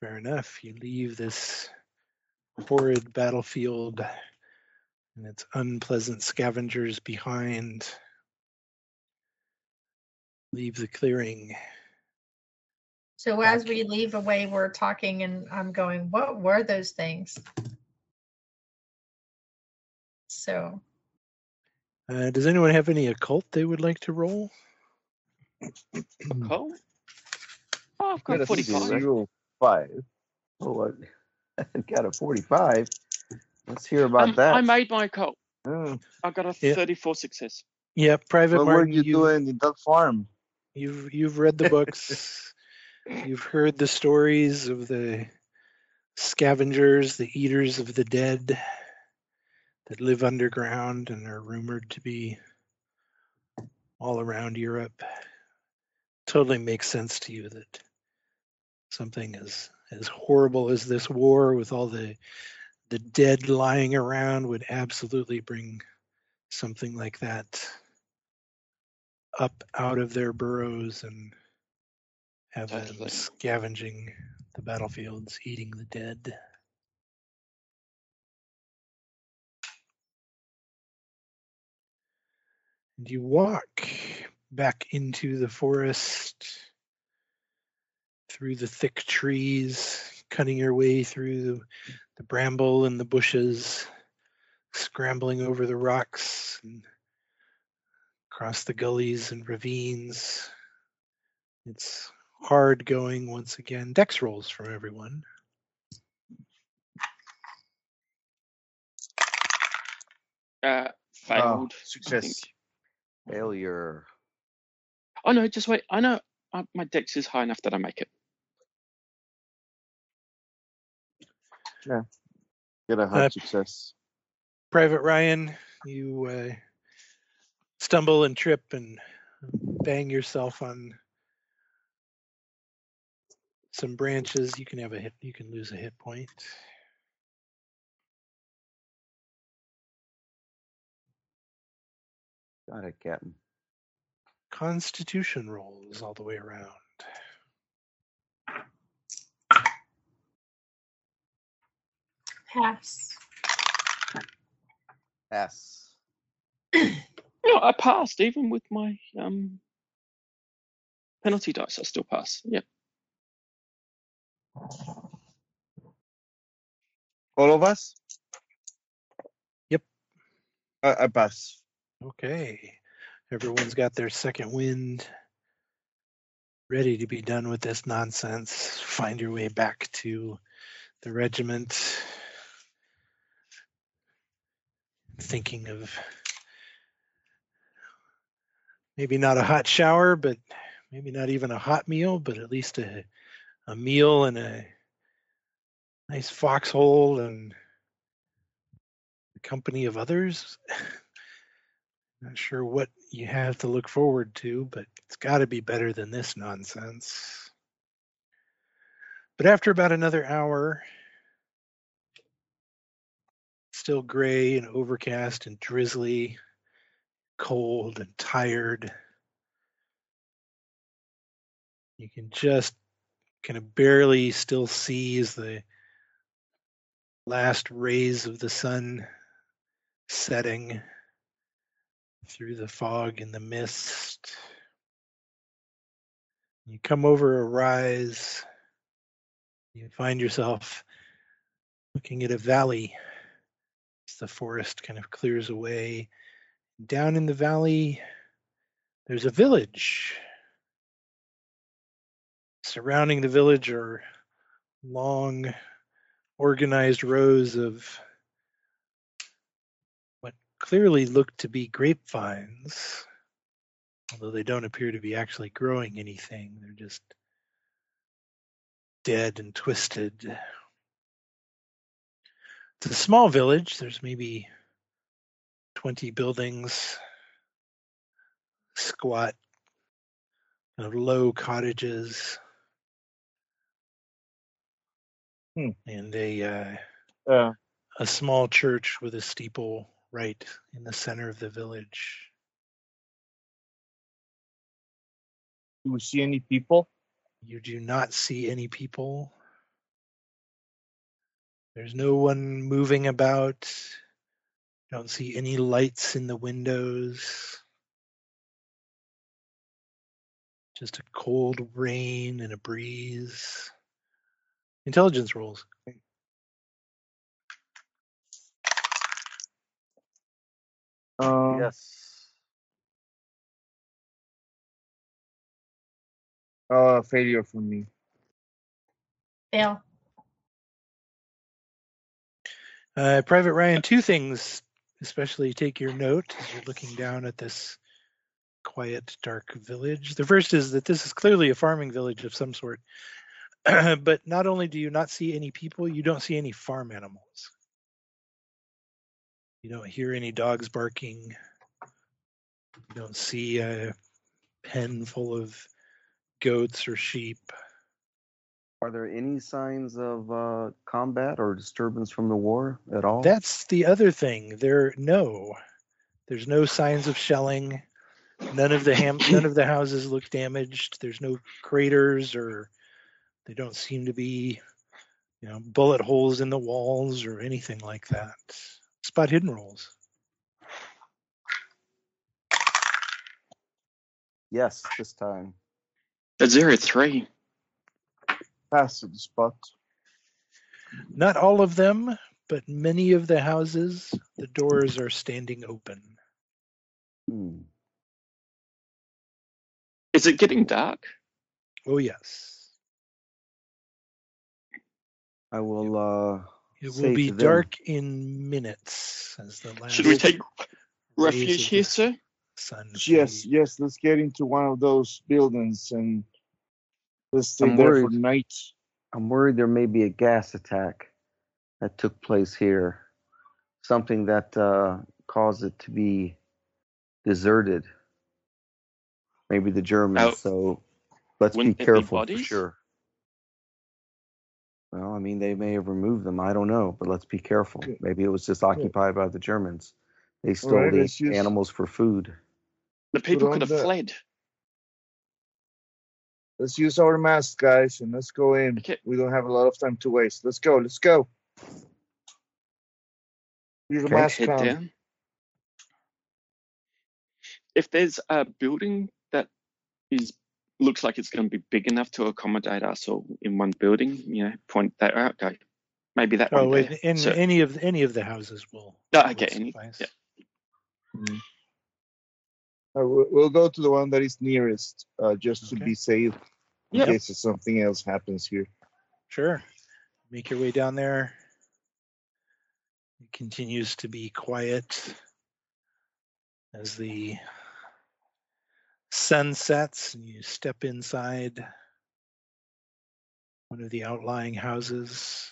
Fair enough. You leave this horrid battlefield and its unpleasant scavengers behind. Leave the clearing. So as we leave away, we're talking, and I'm going, "What were those things?" So Uh, does anyone have any occult they would like to roll? Cool. Oh, I've Got got a 45. zero five. Oh, I, *laughs* I got a 45. Let's hear about Um, that. I made my call. Yeah. I got a Yeah. 34 success. Yeah, Private What were Martin, you you, doing in that farm? you've you've read the books. *laughs* you've heard the stories of the scavengers, the eaters of the dead that live underground and are rumored to be all around Europe. Totally makes sense to you that something as as horrible as this war with all the the dead lying around would absolutely bring something like that up out of their burrows and have them scavenging the battlefields, eating the dead. And you walk back into the forest through the thick trees, cutting your way through the, the bramble and the bushes, scrambling over the rocks and across the gullies and ravines. It's hard going once again. Dex rolls from everyone. Uh, Oh, failed. I success. Think. Failure. Oh no, just wait. I know uh, my dex is high enough that I make it. Yeah. Get a hard Uh, success. Private Ryan, you uh, stumble and trip and bang yourself on some branches. You can have a hit. You can lose a hit point. Got it, Captain. Constitution rolls all the way around. Pass. S. No, I passed even with my um penalty dice. I still pass. Yeah. All of us? Yep. I, I pass. Okay. Everyone's got their second wind. Ready to be done with this nonsense. Find your way back to the regiment. Thinking of maybe not a hot shower, but maybe not even a hot meal, but at least a, a meal and a nice foxhole and the company of others. *laughs* Not sure what you have to look forward to, but it's got to be better than this nonsense. But after about another hour, still gray and overcast and drizzly, cold and tired, you can just kind of barely still see as the last rays of the sun setting through the fog and the mist. You come over a rise, you find yourself looking at a valley as the forest kind of clears away. Down in the valley, there's a village. Surrounding the village are long, organized rows of clearly look to be grapevines, although they don't appear to be actually growing anything. They're just dead and twisted. It's a small village. There's maybe 20 buildings, squat, kind of low cottages, Hmm. and a uh, Uh, a small church with a steeple right in the center of the village. do we see any people? You do not see any people. There's no one moving about. Don't see any lights in the windows. Just a cold rain and a breeze. Intelligence rolls. Um, Yes. Uh, failure for me. Fail. Uh, Private Ryan, two things especially take your note as you're looking down at this quiet, dark village. The first is that this is clearly a farming village of some sort. *clears throat* but not only do you not see any people, you don't see any farm animals. You don't hear any dogs barking. You don't see a pen full of goats or sheep. Are there any signs of uh, combat or disturbance from the war at all? That's the other thing. There no. There's no signs of shelling. None of the ham- none of the houses look damaged. There's no craters or they don't seem to be you know bullet holes in the walls or anything like that. Spot hidden rolls. yes, this time. A zero three. Pass to the spot. Not all of them, but many of the houses, the doors are standing open. Hmm. Is it getting dark? Oh yes. I will. Uh, It will be to them- dark in minutes as the last Should we take refuge here, sir? sun Yes, fade. yes. Let's get into one of those buildings and let's stay I'm there for worried. the night. I'm worried there may be a gas attack that took place here. Something that uh, caused it to be deserted. Maybe the Germans. Oh, so let's be wouldn't be careful for sure. Well, I mean, they may have removed them. I don't know, but let's be careful. Yeah. Maybe it was just occupied by the Germans. They stole right, the let's animals for food. The people could have the- fled. Let's use our masks, guys, and let's go in. Okay. We don't have a lot of time to waste. Let's go. Let's go. Use the Okay, mask Head on. down. If there's a building that is looks like it's going to be big enough to accommodate us all in one building, you know, point that out. Go. Maybe that Oh, one in, in So- any of any of the houses will. No, will okay, any- yeah. Mhm. Uh, we- we'll go to the one that is nearest, uh, just to be safe in Yep. case something else happens here. Sure. Make your way down there. It continues to be quiet as the sun sets and you step inside one of the outlying houses.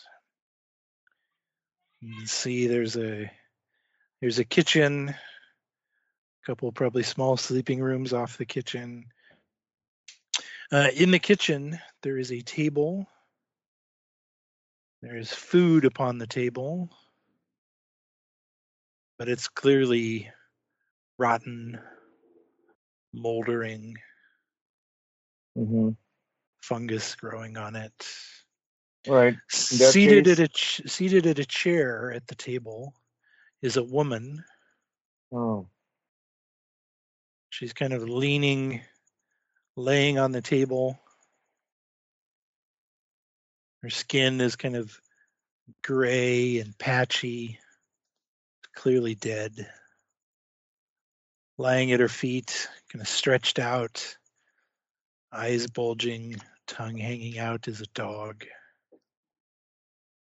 You can see there's a there's a kitchen, a couple probably small sleeping rooms off the kitchen. Uh, in the kitchen, there is a table there is food upon the table, but it's clearly rotten, moldering, Mm-hmm. fungus growing on it. Right. Seated case- at a ch- seated at a chair at the table is a woman. Oh. She's kind of leaning, laying on the table. Her skin is kind of gray and patchy, clearly dead. Lying at her feet, kind of stretched out, eyes bulging, tongue hanging out is a dog.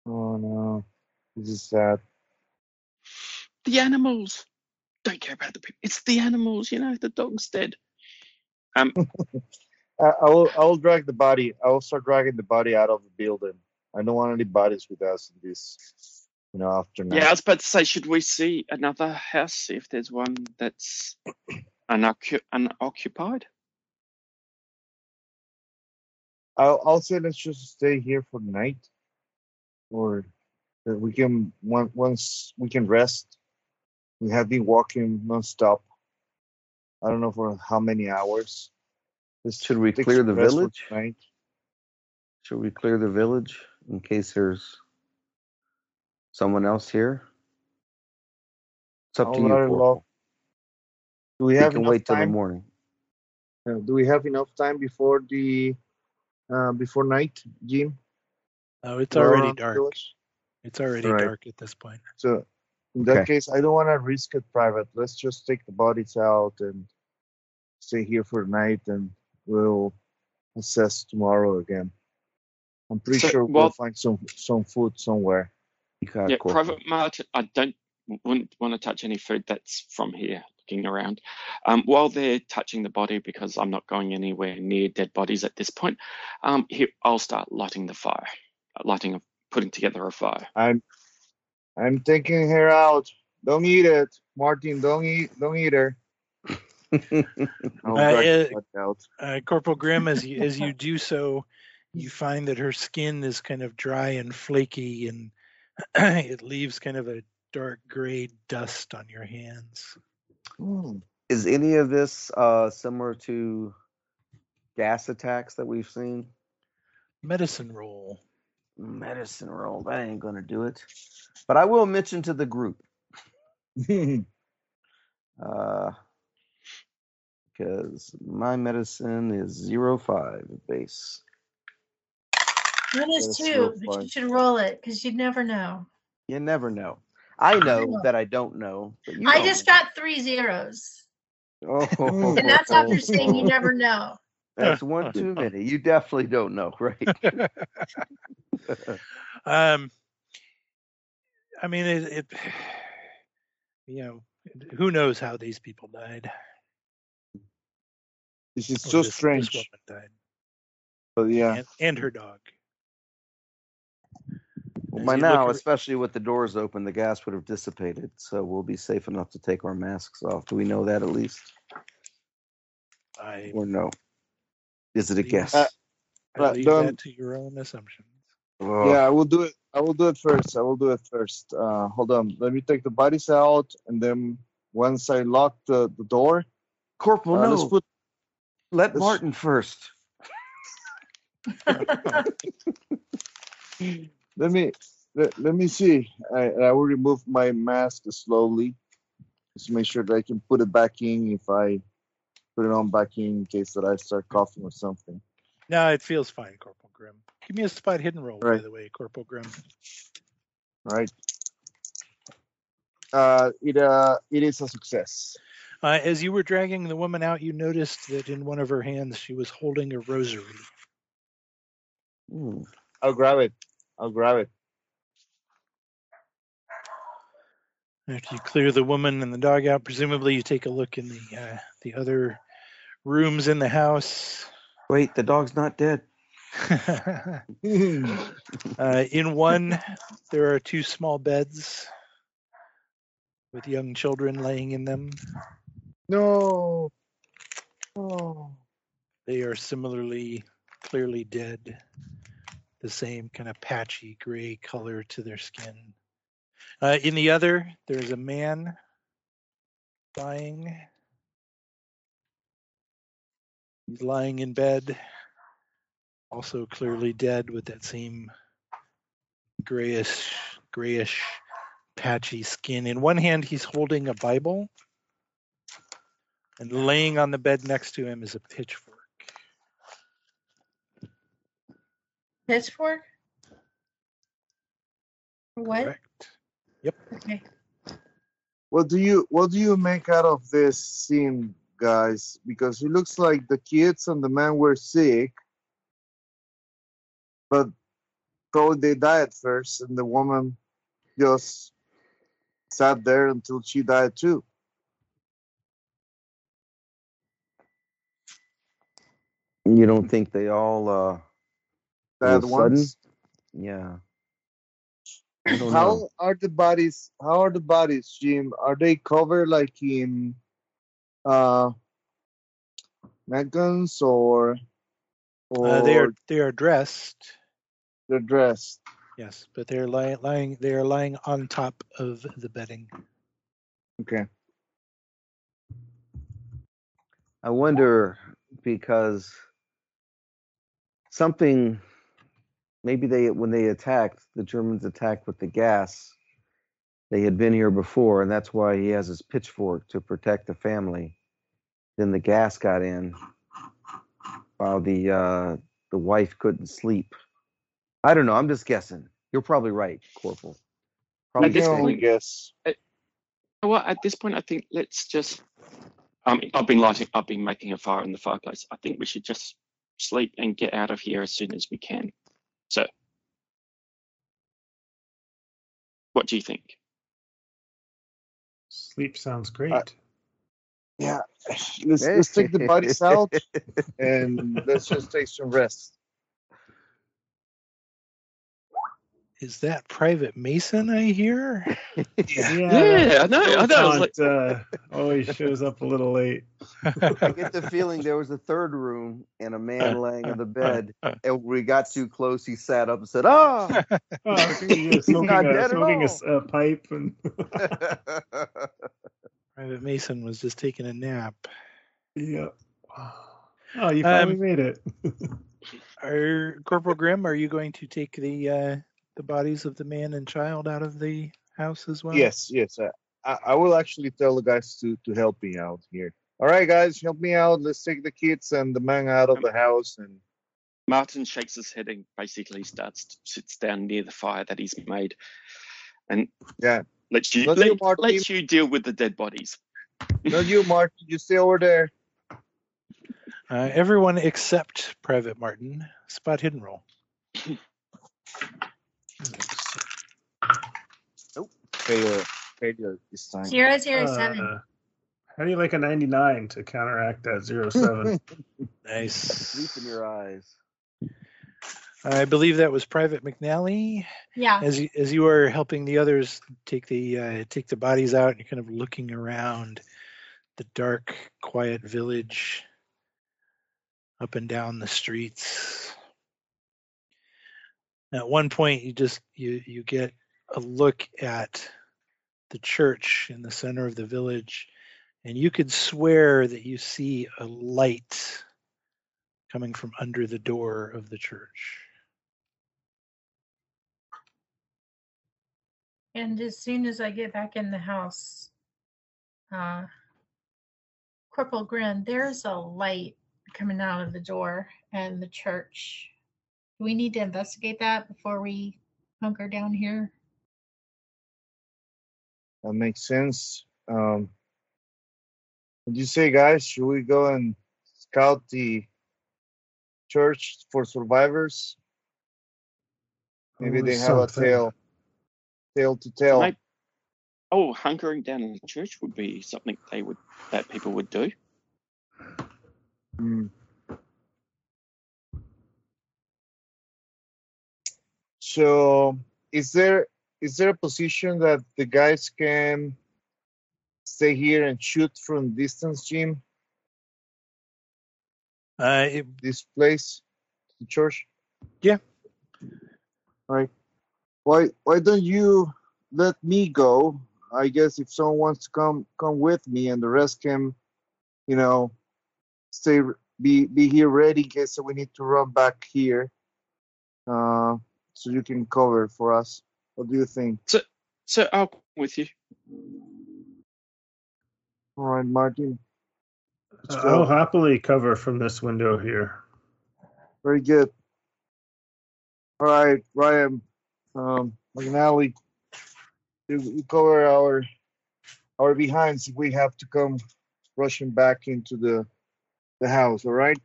Oh no. This is sad. The animals. Don't care about the people. It's the animals. You know, the dog's dead. Um, *laughs* I, I will. I will drag the body. I will start dragging the body out of the building. I don't want any bodies with us in this, you know, afternoon. yeah, I was about to say, should we see another house see if there's one that's unoccu- unoccupied? I'll, I'll say let's just stay here for the night, or that we can once we can rest. We have been walking nonstop. I don't know for how many hours. Let's Should we clear the village? tonight. Should we clear the village in case there's someone else here? It's up oh, to I'll you. let it Corporal. off. Do we We have can enough wait till the time? morning. uh, do we have enough time before the uh, before night, Jim? Oh, it's Go already dark. village? It's already Right. dark at this point. So in that Okay. case, I don't want to risk it private. Let's just take the bodies out and stay here for the night, and we'll assess tomorrow again. I'm pretty So, sure we'll well- find some some food somewhere. Yeah, Private Martin, I don't wouldn't want to touch any food that's from here. Looking around, um, while they're touching the body, because I'm not going anywhere near dead bodies at this point. Um, here, I'll start lighting the fire, uh, lighting, a, putting together a fire. I'm I'm taking her out. Don't eat it, Martin. Don't eat. Don't eat her. *laughs* I'll Uh, drag it- the fuck out. Uh, Corporal Grimm, as you, as you do so, you find that her skin is kind of dry and flaky, and *clears throat* it leaves kind of a dark gray dust on your hands. Hmm. Is any of this uh, similar to gas attacks that we've seen? Medicine roll. Medicine roll. That ain't gonna do it. But I will mention to the group. *laughs* Uh, because my medicine is zero five base. Mine is That's too, real but fun. you should roll it because you'd never know. You never know. I know know. that I don't know. But you I don't just know. got three zeros. Oh, And that's after *laughs* saying you never know. That's one too many. You definitely don't know, right? *laughs* Um, I mean, it, it, *sighs* you know, who knows how these people died? This is or so this- this strange. woman died, But yeah. and, and her dog. Well, As by now, ar- especially with the doors open, the gas would have dissipated, so we'll be safe enough to take our masks off. Do we know that at least, I, or no? Is it a guess? Uh, I leave don't- that to your own assumptions. Oh, Yeah, I will do it. I will do it first. I will do it first. Uh, hold on. Let me take the bodies out, and then once I lock the, the door, Corporal, uh, no. let's put. Let let's- Martin first. *laughs* *laughs* Let me let, let me see. I, I will remove my mask slowly, just to make sure that I can put it back in if I put it on back in, in case that I start coughing or something. No, it feels fine, Corporal Grimm. Give me a spot hidden roll, by Right. the way, Corporal Grimm. Right. Uh, it uh, it is a success. Uh, as you were dragging the woman out, you noticed that in one of her hands she was holding a rosary. Hmm. I'll grab it. I'll grab it. After you clear the woman and the dog out, presumably you take a look in the uh, the other rooms in the house. Wait, the dog's not dead. *laughs* uh, in one, there are two small beds with young children laying in them. no. Oh. They are similarly clearly dead, the same kind of patchy gray color to their skin. Uh, in the other, there's a man lying. He's lying in bed, also clearly dead with that same grayish, grayish, patchy skin. In one hand, he's holding a Bible, and laying on the bed next to him is a pitchfork. Pitchfork? What? Correct. Okay. What do you what do you make out of this scene, guys? Because it looks like the kids and the man were sick, but probably they died first, and the woman just sat there until she died too. You don't think they all? uh Died was once. Yeah. I don't know. How are the bodies? How are the bodies, Jim? Are they covered like in uh napkins or or Uh, they are they are dressed, they're dressed? yes, but they're lying lying they are lying on top of the bedding. Okay. I wonder because something maybe they when they attacked the Germans attacked with the gas they had been here before and that's why he has his pitchfork to protect the family then the gas got in while the uh the wife couldn't sleep I don't know I'm just guessing you're probably right corporal I probably this can the same. only point- guess. Well, at this point, I think let's just. Um, I've been lighting. I've been making a fire in the fireplace. I think we should just sleep and get out of here as soon as we can. So What do you think? Sleep sounds great. Uh, Yeah, *laughs* let's let's take the bodies out and let's just take some rest. Is that Private Mason I hear? *laughs* Yeah, I know. I know. I was like, uh, always shows up a little late. I get the feeling there was a third room and a man laying on the *laughs* bed. And we got too close. He sat up and said, "Ah." *laughs* Oh, he's smoking, not a, dead at smoking a all. s- a, pipe and Private Mason was just taking a nap. yeah. Oh, you finally Um, made it. Are Corporal Grimm, are you going to take the uh, the bodies of the man and child out of the house as well? Yes, yes. I, I I will actually tell the guys to to help me out here. All right, guys, help me out. Let's take the kids and the man out of the house and Martin shakes his head and basically starts sits down near the fire that he's made, and Yeah. lets you let, you, Martin. lets you deal with the dead bodies. not you, Martin. You stay over there. Uh, everyone except Private Martin. Spot hidden roll. Failure, failure this time. Zero zero seven. Uh, how do you like a 99 to counteract that zero seven? *laughs* Nice. Sleep in your eyes. I believe that was Private McNally. Yeah. As you, as you are helping the others take the uh, take the bodies out, you're kind of looking around the dark, quiet village, up and down the streets. At one point, you just you you get a look at the church in the center of the village, and you could swear that you see a light coming from under the door of the church. And as soon as I get back in the house, uh, Corporal Grimm, there's a light coming out of the door and the church. Do we need to investigate that before we hunker down here? That makes sense. Um, what do you say, guys? Should we go and scout the church for survivors? Maybe Or they have a tale, tale to tell. Maybe- Oh, hunkering down in the church would be something they would that people would do. Hmm. So, is there is there a position that the guys can stay here and shoot from distance, Jim? Uh, it, This place, the church. Yeah. All right. Why why don't you let me go? I guess if someone wants to come come with me, and the rest can, you know, stay be be here ready in case we need to run back here. Uh, so you can cover for us. What do you think? So so I'll come with you. All right, Martin. Let's Uh, go. I'll happily cover from this window here. Very good. All right, Ryan, um, McNally, you, you cover our our behinds if we have to come rushing back into the the house. All right.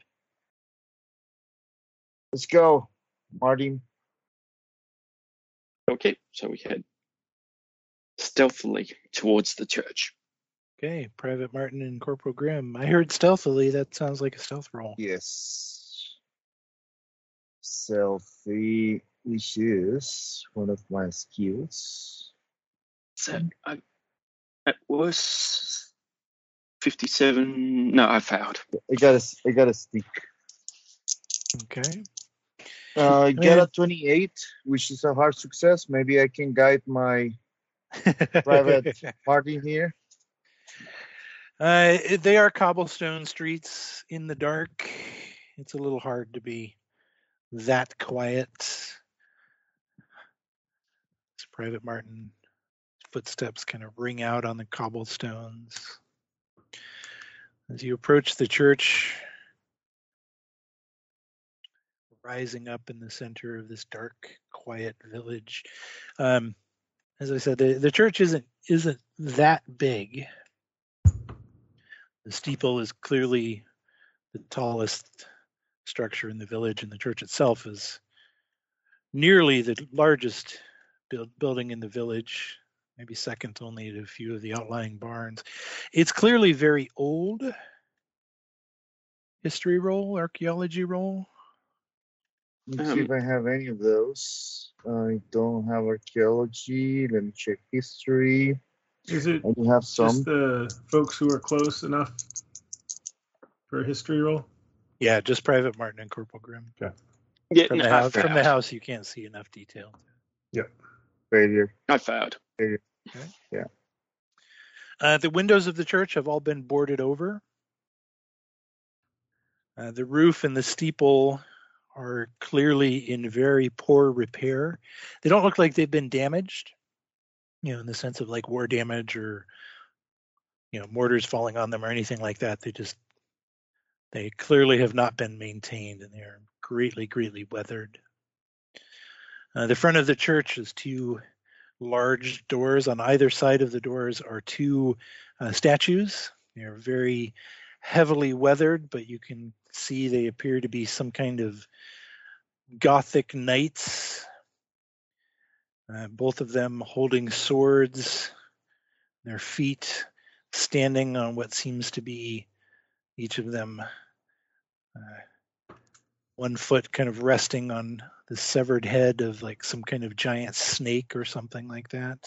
Let's go, Martin. Okay, so we head stealthily towards the church. Okay, Private Martin and Corporal Grimm. I heard stealthily. That sounds like a stealth roll. Yes. Selfie, which is one of my skills. So I, it was fifty-seven. No, I failed. I got a, I got a stick. Okay. Uh, get a 28, which is a hard success. Maybe I can guide my *laughs* private party here. uh, they are cobblestone streets in the dark. It's a little hard to be that quiet. As Private Martin footsteps kind of ring out on the cobblestones. As you approach the church, rising up in the center of this dark, quiet village. Um, as I said, the, the church isn't isn't that big. The steeple is clearly the tallest structure in the village, and the church itself is nearly the largest build, building in the village, maybe second only to a few of the outlying barns. It's clearly very old. History roll, archaeology roll. Let's see if Um, I have any of those. I don't have archaeology. Let me check history. Is it I do have some. just the folks who are close enough for a history roll? Yeah, just Private Martin and Corporal Grimm. Yeah, From no, the, house, from the house, you can't see enough detail. Yep. Failure. I failed. Uh, the windows of the church have all been boarded over. Uh, the roof and the steeple are clearly in very poor repair. They don't look like they've been damaged, you know, in the sense of like war damage or, you know, mortars falling on them or anything like that. They just, they clearly have not been maintained and they're greatly, greatly weathered. Uh, the front of the church is two large doors. On either side of the doors are two uh, statues. They're very heavily weathered, but you can see they appear to be some kind of Gothic knights. Uh, both of them holding swords, their feet standing on what seems to be each of them uh, one foot kind of resting on the severed head of like some kind of giant snake or something like that.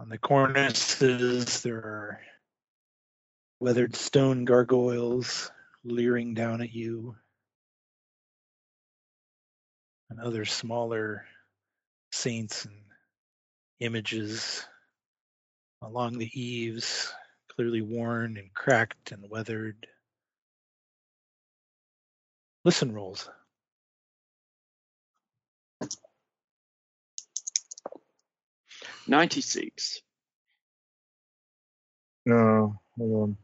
On the cornices, there are weathered stone gargoyles leering down at you, and other smaller saints and images along the eaves, clearly worn and cracked and weathered. Listen rolls. Ninety-six. No, hold on.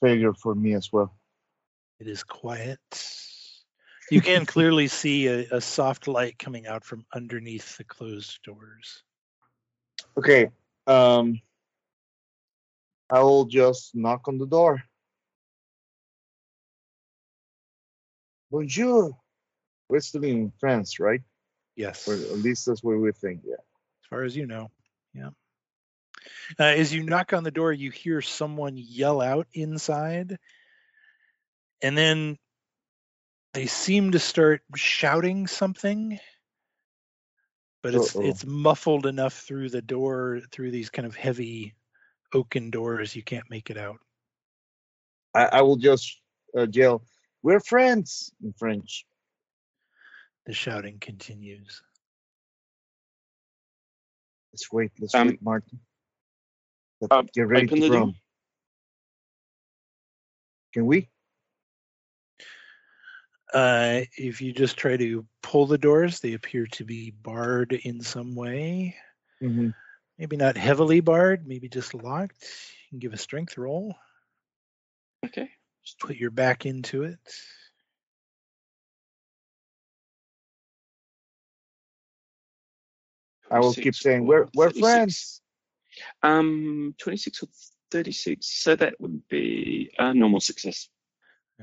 Failure for me as well. It is quiet. You can clearly see a, a soft light coming out from underneath the closed doors. Okay. Um, I will just knock on the door. Bonjour. We're still in France, right? Yes, Or at least that's what we think. Yeah. As far as you know. Yeah. Uh, as you knock on the door, you hear someone yell out inside, and then they seem to start shouting something, but it's Uh-oh. it's muffled enough through the door, through these kind of heavy oaken doors, you can't make it out. I, I will just uh, yell, "We're friends" in French. The shouting continues. Let's wait. Let's Um, wait, Martin. Let's uh, get ready open to the door. Can we? Uh, if you just try to pull the doors, they appear to be barred in some way. Mm-hmm. Maybe not heavily barred, maybe just locked. You can give a strength roll. Okay. Just put your back into it. I will keep saying, or "We're we're friends." Um, twenty-six or thirty-six. So that would be a normal success.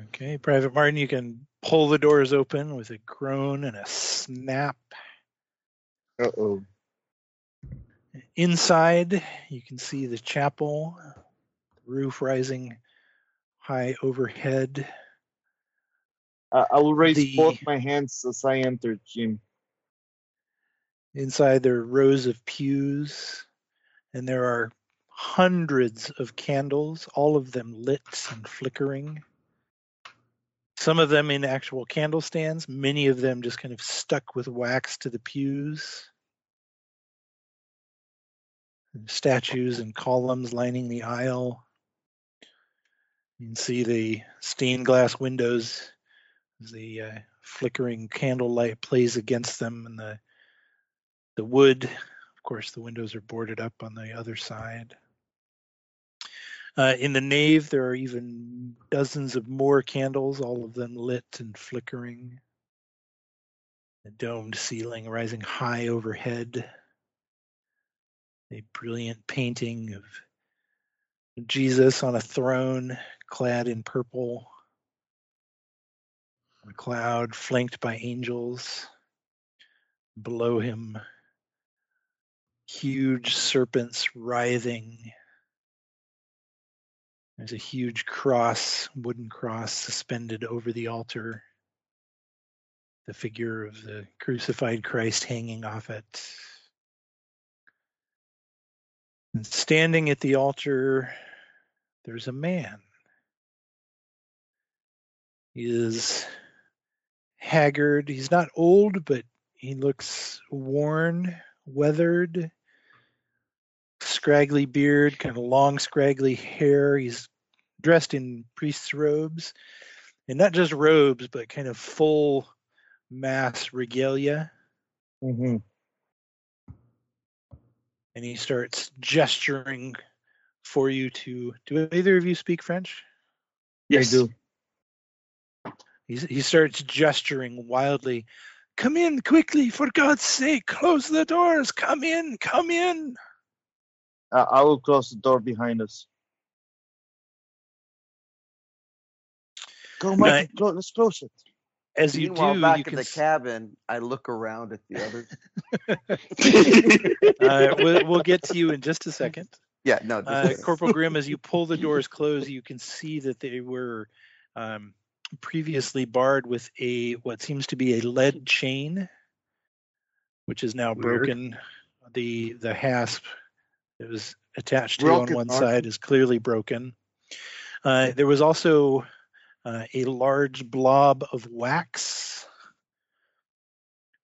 Okay, Private Martin, you can pull the doors open with a groan and a snap. Uh oh. Inside, you can see the chapel, the roof rising high overhead. I, I will raise The- both my hands as I enter, Jim. Inside, there are rows of pews, and there are hundreds of candles, all of them lit and flickering. Some of them in actual candle stands, many of them just kind of stuck with wax to the pews. Statues and columns lining the aisle. You can see the stained glass windows as the uh, flickering candlelight plays against them, and the the wood. Course, the windows are boarded up on the other side. Uh, in the nave, there are even dozens of more candles, all of them lit and flickering. The domed ceiling rising high overhead. A brilliant painting of Jesus on a throne, clad in purple. A cloud flanked by angels. Below him, huge serpents writhing. There's a huge cross, wooden cross suspended over the altar. The figure of the crucified Christ hanging off it. And standing at the altar, there's a man. He is haggard. He's not old, but he looks worn, weathered, scraggly beard, kind of long, scraggly hair. He's dressed in priest's robes, and not just robes, but kind of full mass regalia. Mm-hmm. And he starts gesturing for you to. Do either of you speak French? Yes. I do. He's, he starts gesturing wildly. Come in quickly, for God's sake, close the doors. Come in, come in. Uh, I will close the door behind us. Go, Mike. Right. Clo- let's close it. As you Meanwhile, do, back you in can the s- cabin, I look around at the others. *laughs* uh, we'll, we'll get to you in just a second. Yeah, no. Uh, Corporal Grimm, as you pull the doors closed, you can see that they were um, previously barred with a what seems to be a lead chain, which is now Weird. broken. The the hasp that was attached to on one Mark. side is clearly broken. Uh, there was also uh, a large blob of wax,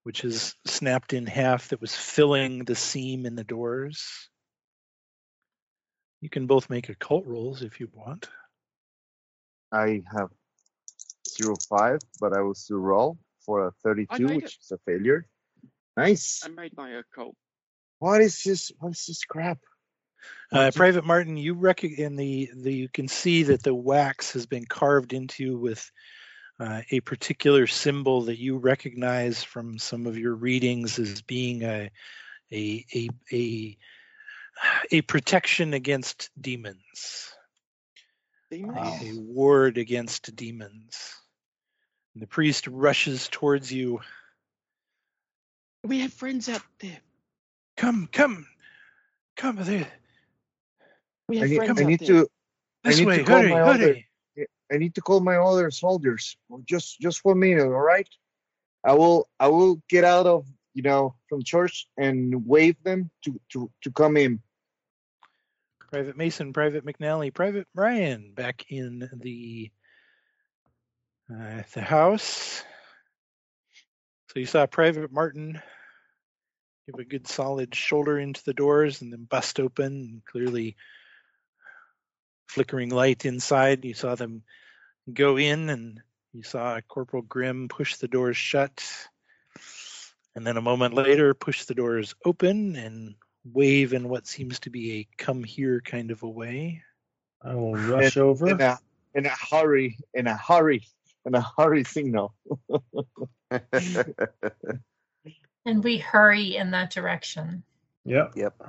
which is snapped in half, that was filling the seam in the doors. You can both make occult rolls if you want. I have zero five, but I will still roll for a thirty-two, which is a failure. Nice. I made my occult. What is this? What is this crap? Uh, Private Martin, you rec- in the, the you can see that the wax has been carved into with uh, a particular symbol that you recognize from some of your readings as being a a a a, a protection against demons, Demons? a ward against demons. And the priest rushes towards you. We have friends out there. Come, come, come there. We I have need, friends I need there. to. This I need way, to call hurry, my other. hurry. I need to call my other soldiers. Just, just one minute, all right? I will, I will get out of, you know, from church and wave them to, to, to come in. Private Mason, Private McNally, Private Ryan back in the uh, the house. So you saw Private Martin give a good solid shoulder into the doors and then bust open and clearly flickering light inside. You saw them go in and you saw Corporal Grimm push the doors shut. And then a moment later, push the doors open and wave in what seems to be a come here kind of a way. I will rush over. In a, in a hurry, in a hurry, in a hurry signal. *laughs* *laughs* And we hurry in that direction. Yep. yep.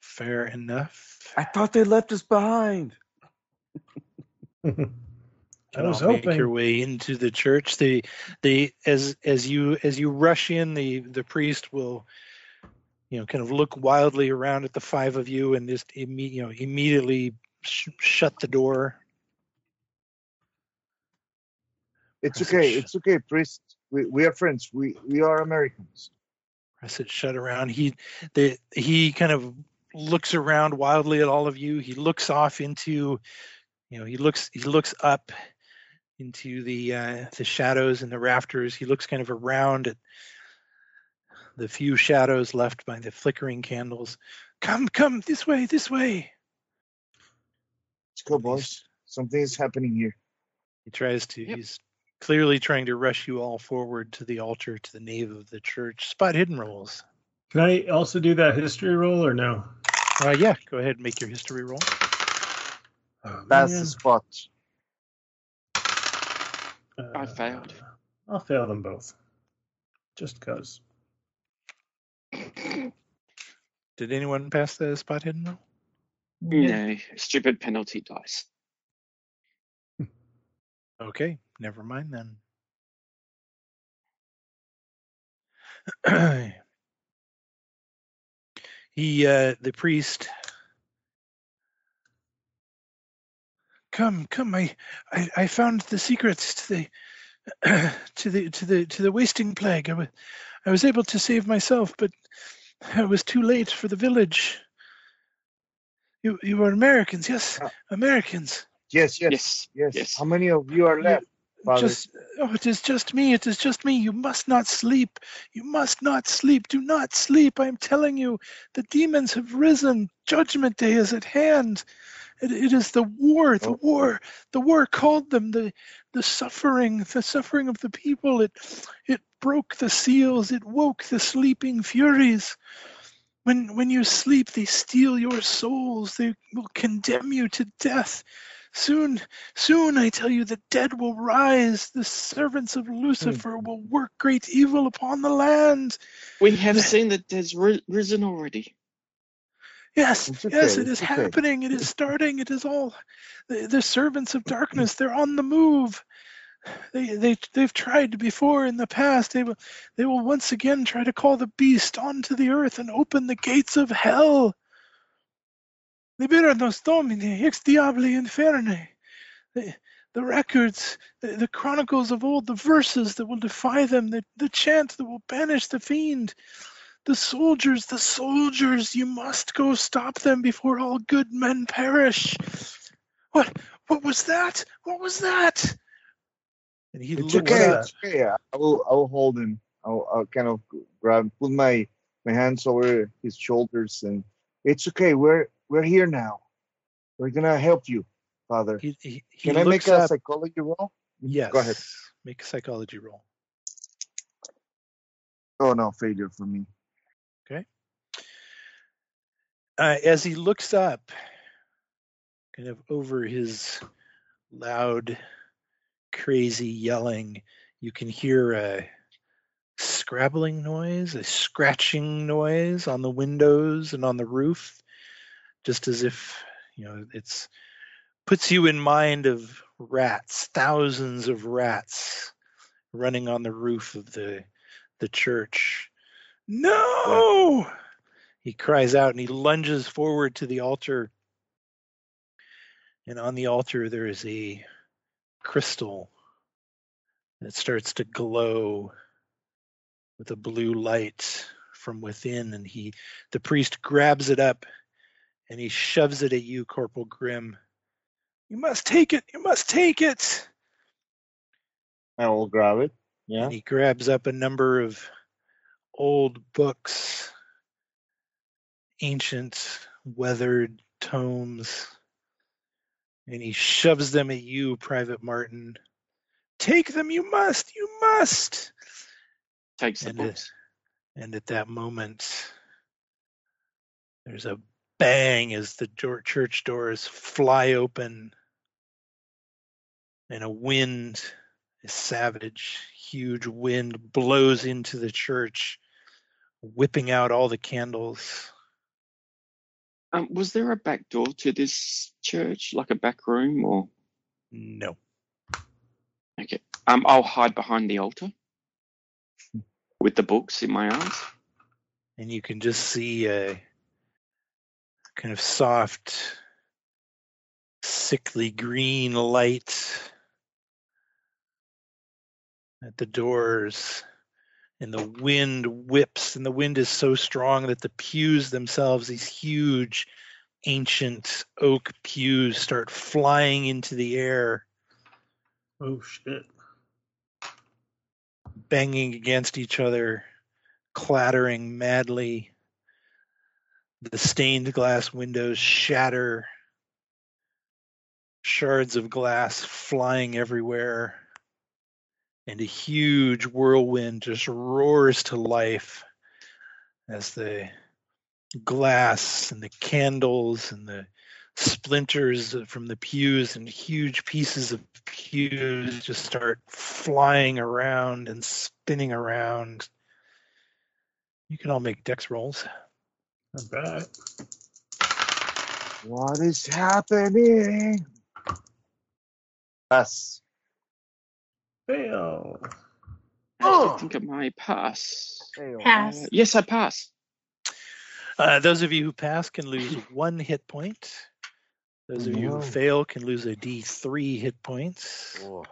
Fair enough. I thought they left us behind. *laughs* I was all make your way into the church. The the as as you as you rush in, the the priest will, you know, kind of look wildly around at the five of you and just imme- you know immediately sh- shut the door. It's okay. It's okay, priest. We, we are friends. We, we are Americans. I said, shut around. He the he kind of looks around wildly at all of you. He looks off into, you know, he looks he looks up into the uh, the shadows and the rafters. He looks kind of around at the few shadows left by the flickering candles. Come, come this way, this way. Let's go, boys. Something is happening here. He tries to. Yep. He's clearly trying to rush you all forward to the altar, to the nave of the church. Spot hidden rolls. Can I also do that history roll or no? Uh, yeah, go ahead and make your history roll. Oh, That's man. the spot. Uh, I failed. I'll fail them both. Just cause. Did anyone pass the spot hidden roll? No, stupid penalty dice. Okay, never mind then. *clears throat* he, uh, the priest. Come, come! I, I, I found the secrets to the, *clears throat* to the, to the, to the wasting plague. I was, I was able to save myself, but I was too late for the village. You, you were Americans, yes, Americans. Yes, yes, Yes. yes. yes. How many of you are left, Father? Just, oh, it is just me. It is just me. You must not sleep. You must not sleep. Do not sleep. I am telling you, the demons have risen. Judgment day is at hand. It, it is the war, the Oh. war, the war called them. The, the suffering, the suffering of the people. It, it broke the seals. It woke the sleeping furies. When, when you sleep, they steal your souls. They will condemn you to death. Soon, soon, I tell you, the dead will rise. The servants of hmm. Lucifer will work great evil upon the land. We have seen that there's ri- risen already. Yes, okay, yes, it's okay. happening. It is starting. It is all the, the servants of darkness. They're on the move. They they they've tried before in the past. They will they will once again try to call the beast onto the earth and open the gates of hell. Liberanos Domini, ex diaboli inferni. The, the records, the, the chronicles of old, the verses that will defy them, the, the chant that will banish the fiend. The soldiers, the soldiers, you must go stop them before all good men perish. What what was that? What was that? And he It's okay. up. It's okay. I will. I will hold him. I'll, I'll kind of grab, put my my hands over his shoulders, and it's okay. We're we're here now. We're gonna help you, Father. He, he, he Can I make a up. psychology roll? Yes. Go ahead. Make a psychology roll. Oh no, failure for me. uh, as he looks up, kind of over his loud, crazy yelling, you can hear a scrabbling noise, a scratching noise on the windows and on the roof, just as if you know it's puts you in mind of rats, thousands of rats running on the roof of the the church. No! He cries out and he lunges forward to the altar. And on the altar, there is a crystal that starts to glow with a blue light from within. And he, the priest grabs it up and he shoves it at you, Corporal Grimm. You must take it. You must take it. I will grab it. Yeah. And he grabs up a number of old books, ancient, weathered tomes, and he shoves them at you, Private Martin. Take them, you must, you must. Takes the And, books. it- and at that moment, there's a bang as the door, church doors fly open, and a wind, a savage, huge wind, blows into the church, whipping out all the candles. Um, was there a back door to this church, like a back room, or No. okay? Um, I'll hide behind the altar with the books in my arms. and you can just see a kind of soft, sickly green light at the doors. And the wind whips, and the wind is so strong that the pews themselves, these huge, ancient oak pews, start flying into the air, Oh shit. banging against each other, clattering madly. The stained glass windows shatter, shards of glass flying everywhere, and a huge whirlwind just roars to life as the glass and the candles and the splinters from the pews and huge pieces of pews just start flying around and spinning around. You can all make dex rolls. Not bad. What is happening? Yes. Fail. I think I might pass. Fail. Pass. Uh, yes, I pass. Uh, those of you who pass can lose *laughs* one hit point. Those of you who fail can lose a D3 hit points. Oh,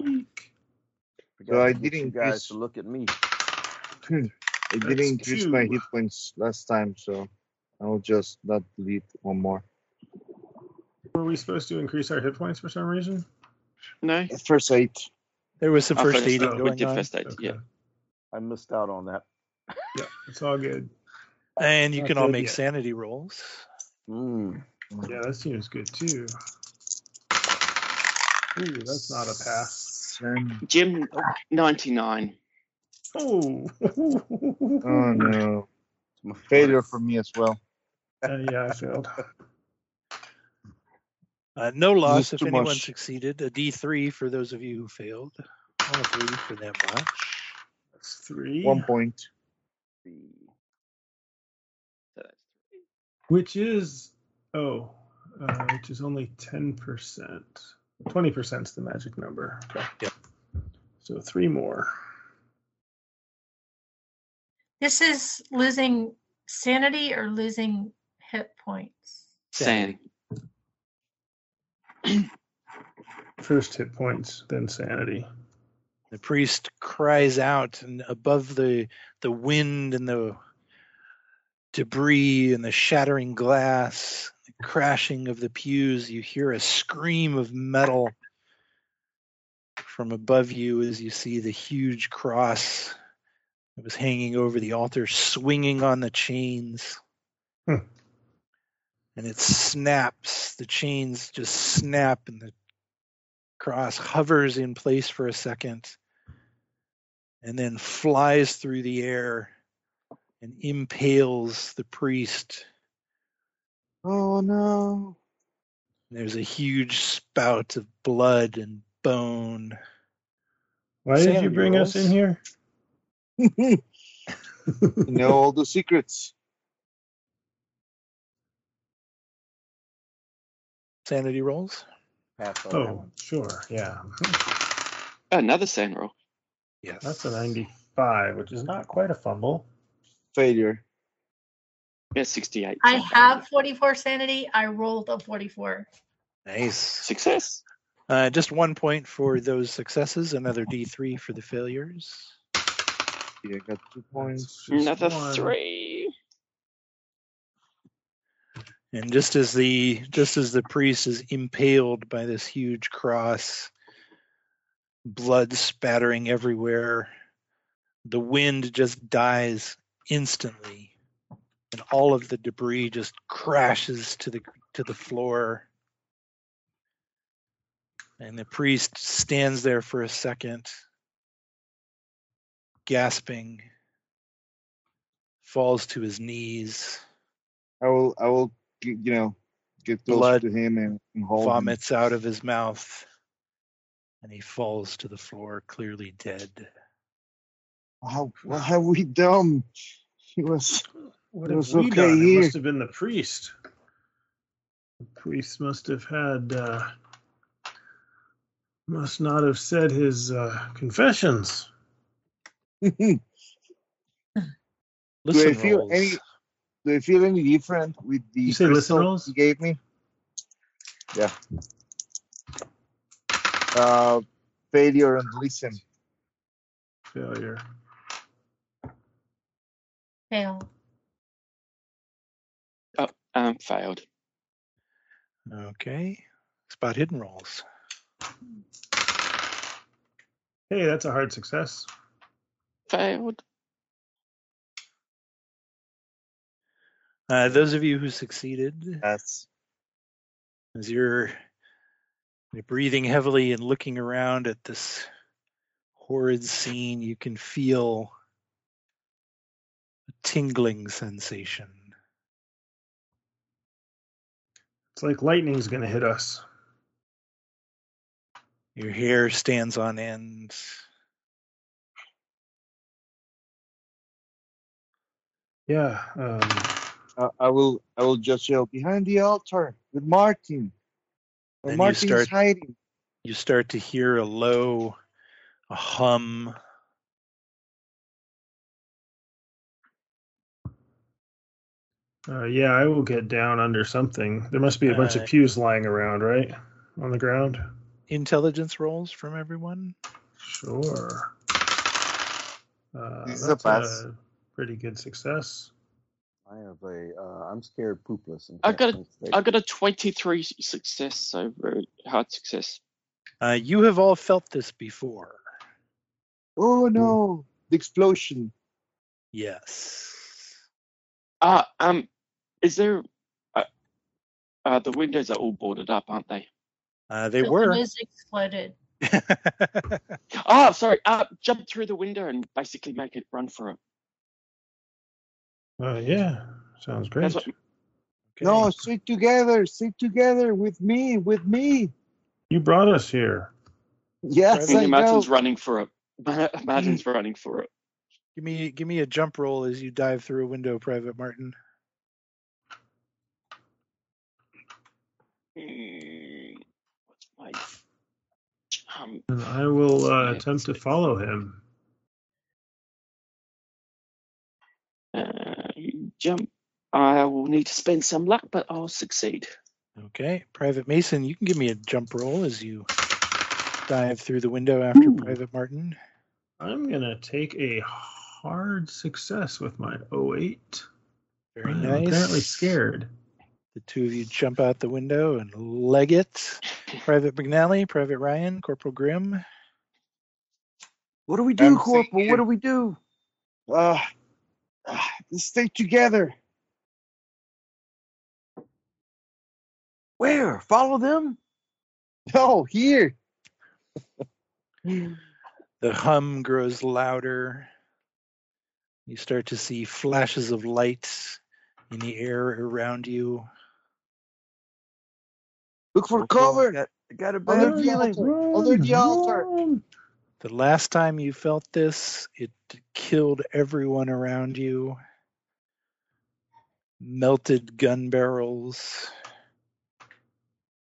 So I to get did you increase- guys to look at me. *laughs* I didn't increase my hit points last time, so I'll just not delete one more. Were we supposed to increase our hit points for some reason? No, First eight. There was some Oh, first first- aiding oh, we we going did on. first aid. Okay. Yeah. I missed out on that. Yeah, it's all good. And you Not can all make yet. sanity rolls. Mm. Yeah, that seems good too. Ooh, that's not a pass. Jim, 99. Oh, *laughs* Oh no. It's my Failure for me as well. Uh, yeah, I failed. *laughs* Uh, no loss if anyone much. succeeded. A D3 for those of you who failed. All three for that much. That's three. One point. So that's three. Which is oh, uh, which is only ten percent. Twenty percent is the magic number. Okay. Yep. So three more. This is losing sanity or losing hit points. San. *clears throat* First hit points, then sanity. The priest cries out, and above the the wind and the debris and the shattering glass, the crashing of the pews, you hear a scream of metal from above you as you see the huge cross that was hanging over the altar swinging on the chains. Hmm. And it snaps, the chains just snap, and the cross hovers in place for a second and then flies through the air and impales the priest. Oh no. There's a huge spout of blood and bone. Why did you Sanity bring us in here? *laughs* you know all the secrets. Sanity rolls? Pass on that Oh, one. sure, yeah. Another San roll. Yes. That's a ninety-five, which is not quite a fumble. Failure. Yeah, 68. I have 44 sanity. I rolled a 44. Nice. Success. Uh, just one point for those successes, another D3 for the failures. Yeah, I got two points. Another one. three. And just as the just as the priest is impaled by this huge cross, blood spattering everywhere, the wind just dies instantly, and all of the debris just crashes to the to the floor. And the priest stands there for a second, gasping, falls to his knees. I will I will you know get close Blood to him and, and hold him. vomits out of his mouth and he falls to the floor clearly dead How, what have we done? He was What It have was we okay done? It must have been the priest. The priest must have had, uh, must not have said his uh, confessions. *laughs* do listen I feel rolls. any do I feel any different with the You say listen crystal rolls? he gave me? Yeah. Uh failure and listen. Failure. Fail. Oh, um, failed. okay spot hidden rolls Hey, that's a hard success. Failed. Uh, those of you who succeeded That's as you're you're breathing heavily and looking around at this horrid scene you can feel a tingling sensation It's like lightning's going to hit us. your hair stands on end Yeah. Um, I, I will I will just yell behind the altar with Martin. And Martin's you start, hiding. You start to hear a low a hum. Uh, yeah, I will get down under something. There must be a bunch uh, of pews lying around, right? On the ground. Intelligence rolls from everyone. Sure. Uh, that's a, a pretty good success. I have a. Uh, I'm scared poopless. and I can't got a- think straight. I got a 23 success, so very hard success. Uh, you have all felt this before. Oh no! The explosion. Yes. Uh, um, is there? Uh, uh, the windows are all boarded up, aren't they? Uh, they the were. windows exploded. Oh, *laughs* sorry. Uh, jump through the window and basically make it run for it. Uh, yeah, sounds great. What, Okay. No, stick together. Stick together with me. With me. You brought us here. Yes, I Senior Martin's know. running for *laughs* it. Martin's running for it. Give me give me a jump roll as you dive through a window, Private Martin. Hmm, What's my um, And I will uh, attempt to follow him. uh, jump? I will need to spend some luck, but I'll succeed. Okay, Private Mason, you can give me a jump roll as you dive through the window after Ooh. Private Martin. I'm gonna take a hard success with my 08. Very I'm nice. apparently scared. The two of you jump out the window and leg it. Private McNally, Private Ryan, Corporal Grimm. What do we do, I'm Corporal? thinking- What do we do? Uh, *sighs* let's stay together. Where? Follow them? No, here. *sighs* The hum grows louder. You start to see flashes of light in the air around you. Look for Corporal, cover. Got, got a Under bad feeling. altar. Under the altar. The last time you felt this, it killed everyone around you. Melted gun barrels,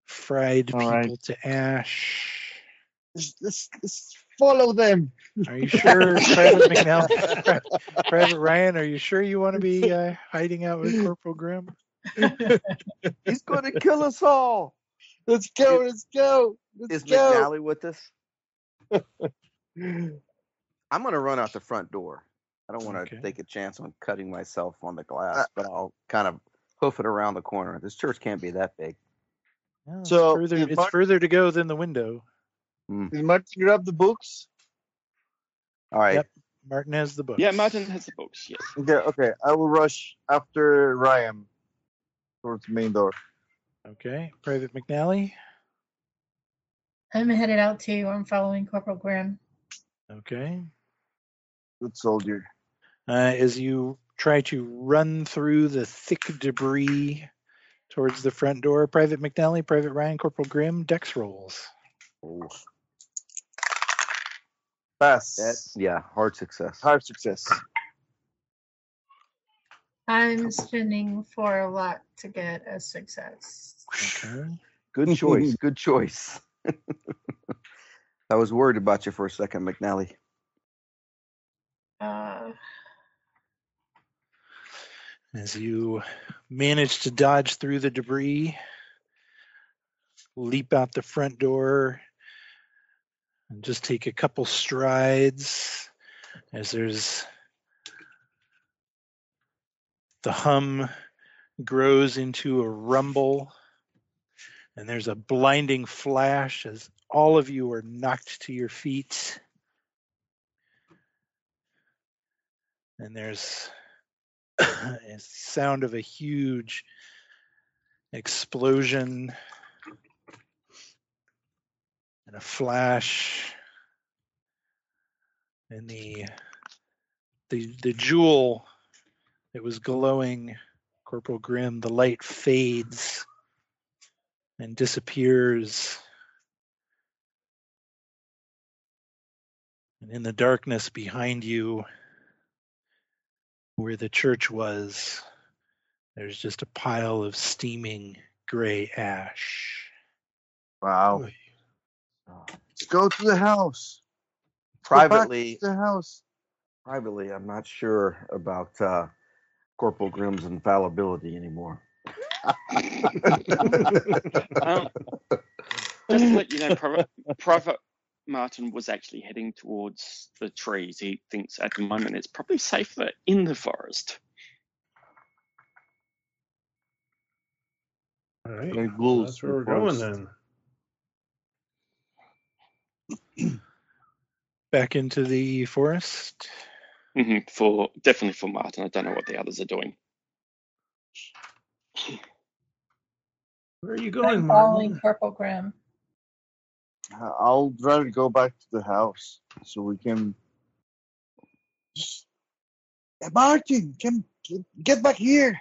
fried All people right. to ash. Let's, let's, let's follow them. Are you sure, *laughs* Private McNally? Private Ryan, are you sure you want to be uh, hiding out with Corporal Grimm? *laughs* He's going to kill us all. Let's go. Let's go. Let's Is go. McNally with us? *laughs* I'm going to run out the front door. I don't want to Okay. take a chance on cutting myself on the uh, glass, but uh I'll kind of hoof it around the corner. This church can't be that big. No, it's So, further, it's Martin- further to go than the window. Did Martin grab the books? All right. Yep. Martin has the books. Yeah, Martin has the books. Yes. Okay, okay. I will rush after Ryan towards the main door. Okay, Private McNally. I'm headed out too. I'm following Corporal Grimm. Okay. Good soldier. Uh, as you try to run through the thick debris towards the front door, Private McNally, Private Ryan, Corporal Grimm, Dex rolls. Oh, Pass. that, yeah, hard success. Hard success. I'm spending four luck to get a success. Okay. Good *laughs* choice. Good choice. *laughs* I was worried about you for a second, McNally. Uh, As you manage to dodge through the debris, leap out the front door, and just take a couple strides as there's the hum grows into a rumble and there's a blinding flash as all of you are knocked to your feet. And there's *coughs* a sound of a huge explosion and a flash. And the the the jewel that was glowing corporal grimm the light fades and disappears and in the darkness behind you where the church was there's just a pile of steaming gray ash Wow. Let's go to the house. Go back Privately, to the house. privately, I'm not sure about uh, Corporal Grimm's infallibility anymore. *laughs* Um, just to let you know, *laughs* Private, Private Martin was actually heading towards the trees. He thinks at the moment it's probably safer in the forest. All right. Like well, that's where we're with going then. Back into the forest. hmm For definitely for Martin. I don't know what the others are doing. Where are you I'm going, following Martin? Corporal Grimm. I'll rather go back to the house so we can. Hey, Martin, come get, back here.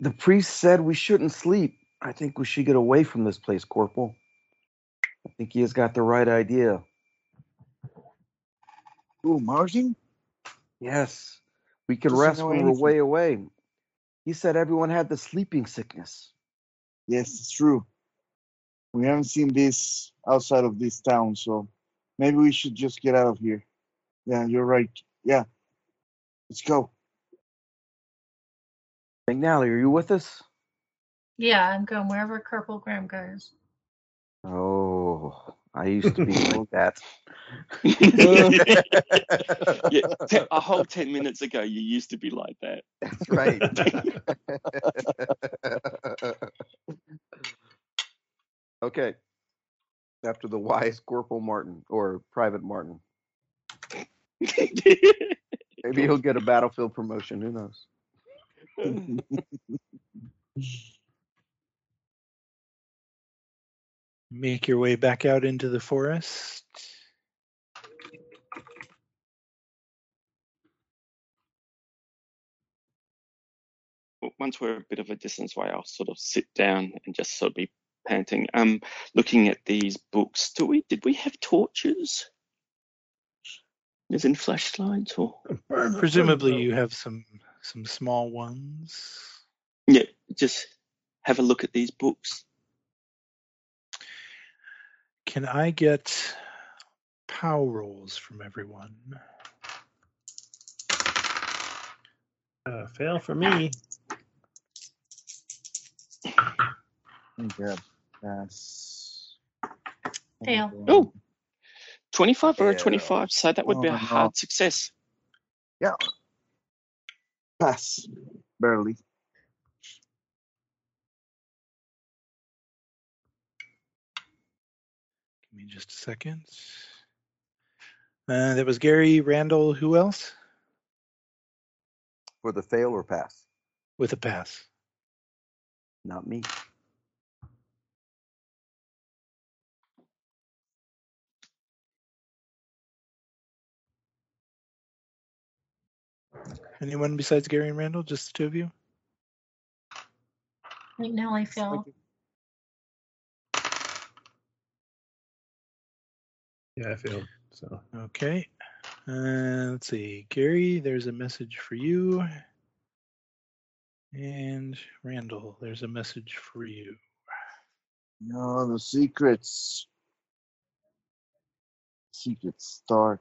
The priest said we shouldn't sleep. I think we should get away from this place, Corporal. I think he has got the right idea. Oh, Martin? Yes, we could Doesn't rest when we're way away. He said everyone had the sleeping sickness. Yes, it's true. We haven't seen this outside of this town, so maybe we should just get out of here. Yeah, you're right. Yeah. Let's go. McNally, are you with us? Yeah, I'm going wherever Corporal Grimm goes. Oh, I used to be *laughs* like that. *laughs* yeah, te- a whole 10 minutes ago, you used to be like that. That's right. *laughs* okay. After the wise Corporal Martin or Private Martin. Maybe he'll get a battlefield promotion. Who knows? *laughs* Make your way back out into the forest. Once we're a bit of a distance away, I'll sort of sit down and just sort of be panting. Um, looking at these books, do we did we have torches? As in flashlights or Presumably, you have some some small ones. yeah, just have a look at these books. Can I get pow rolls from everyone? Uh, fail for me. Okay. Pass. Fail. Oh. 25 or a 25, so that would be Oh, a no. hard success. Yeah. Pass. Barely. Give me just a second. Uh, that was Gary Randall. Who else? For the fail or pass? With a pass. Not me. Anyone besides Gary and Randall? Just the two of you? Right now I feel Yeah, I failed. So Okay. Uh, let's see. Gary, there's a message for you. And Randall, there's a message for you. No, the secrets. Secret star.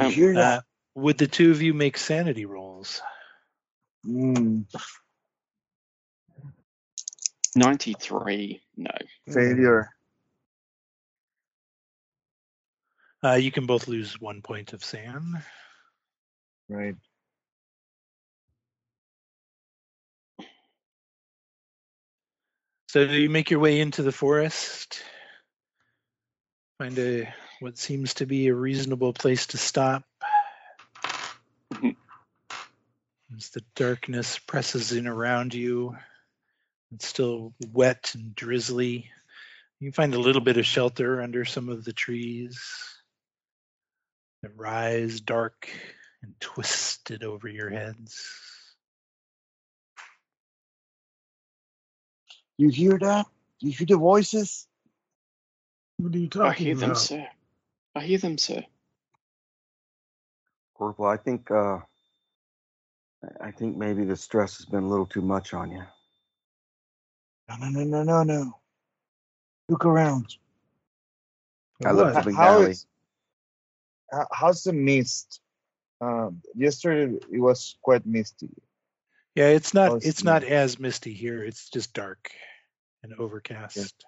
Um, hear Uh, would the two of you make sanity rolls? Mm, 93, no. failure. Uh, you can both lose one point of SAN. Right. So you make your way into the forest, find a what seems to be a reasonable place to stop. *laughs* As the darkness presses in around you, it's still wet and drizzly. You find a little bit of shelter under some of the trees that rise dark and twisted over your heads. You hear that? You hear the voices? what are you I talking hear them, about? sir. I hear them, sir. Corporal, I think uh, I think maybe the stress has been a little too much on you. No, no, no, no, no, no. Look around. I What? looked at How How- How's the mist? Um, yesterday it was quite misty. Yeah, it's not it's it's not not. as misty here. It's just dark and overcast.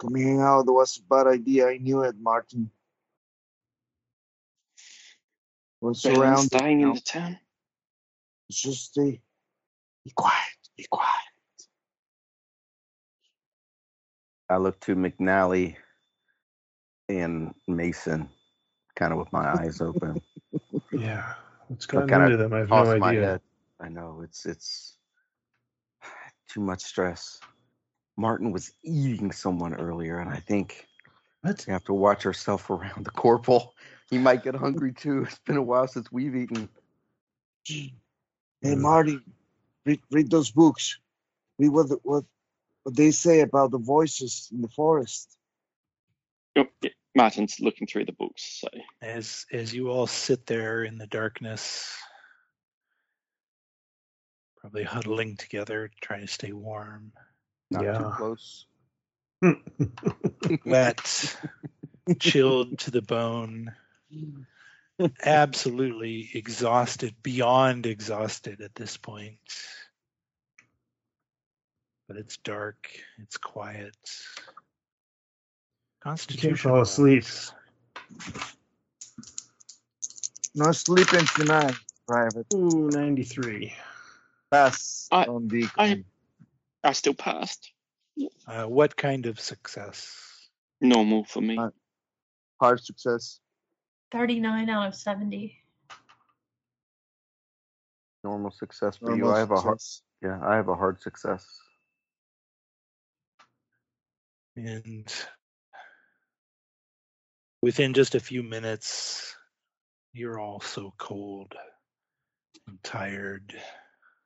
Coming out was a bad idea. I knew it, Martin. We're Better than surrounded. staying in the town. Just stay. Be quiet. Be quiet. I look to McNally and Mason, kind of with my eyes open. *laughs* Yeah. What's I gotten kinda into them? I have Toss no my idea. head. I know it's it's too much stress. Martin was eating someone earlier, and I think What? we have to watch ourselves *laughs* around the corporal. He might get hungry too. It's been a while since we've eaten. Hey. Marty, read, read those books. Read what, what what they say about the voices in the forest. Oh, yeah, Martin's looking through the books, so As as you all sit there in the darkness, probably huddling together, trying to stay warm, Not too Yeah. close. *laughs* wet, chilled to the bone, absolutely exhausted, beyond exhausted at this point. But it's dark, it's quiet. You Constitution. can't fall asleep. rolls. No sleeping tonight, Private. Ooh, 93. Pass I- on the I- I still passed. Uh, what kind of success? Normal for me. Uh, hard success. 39 out of 70. Normal success for Normal you. I have a hard. Yeah, I have a hard success. And within just a few minutes, you're all so cold and tired.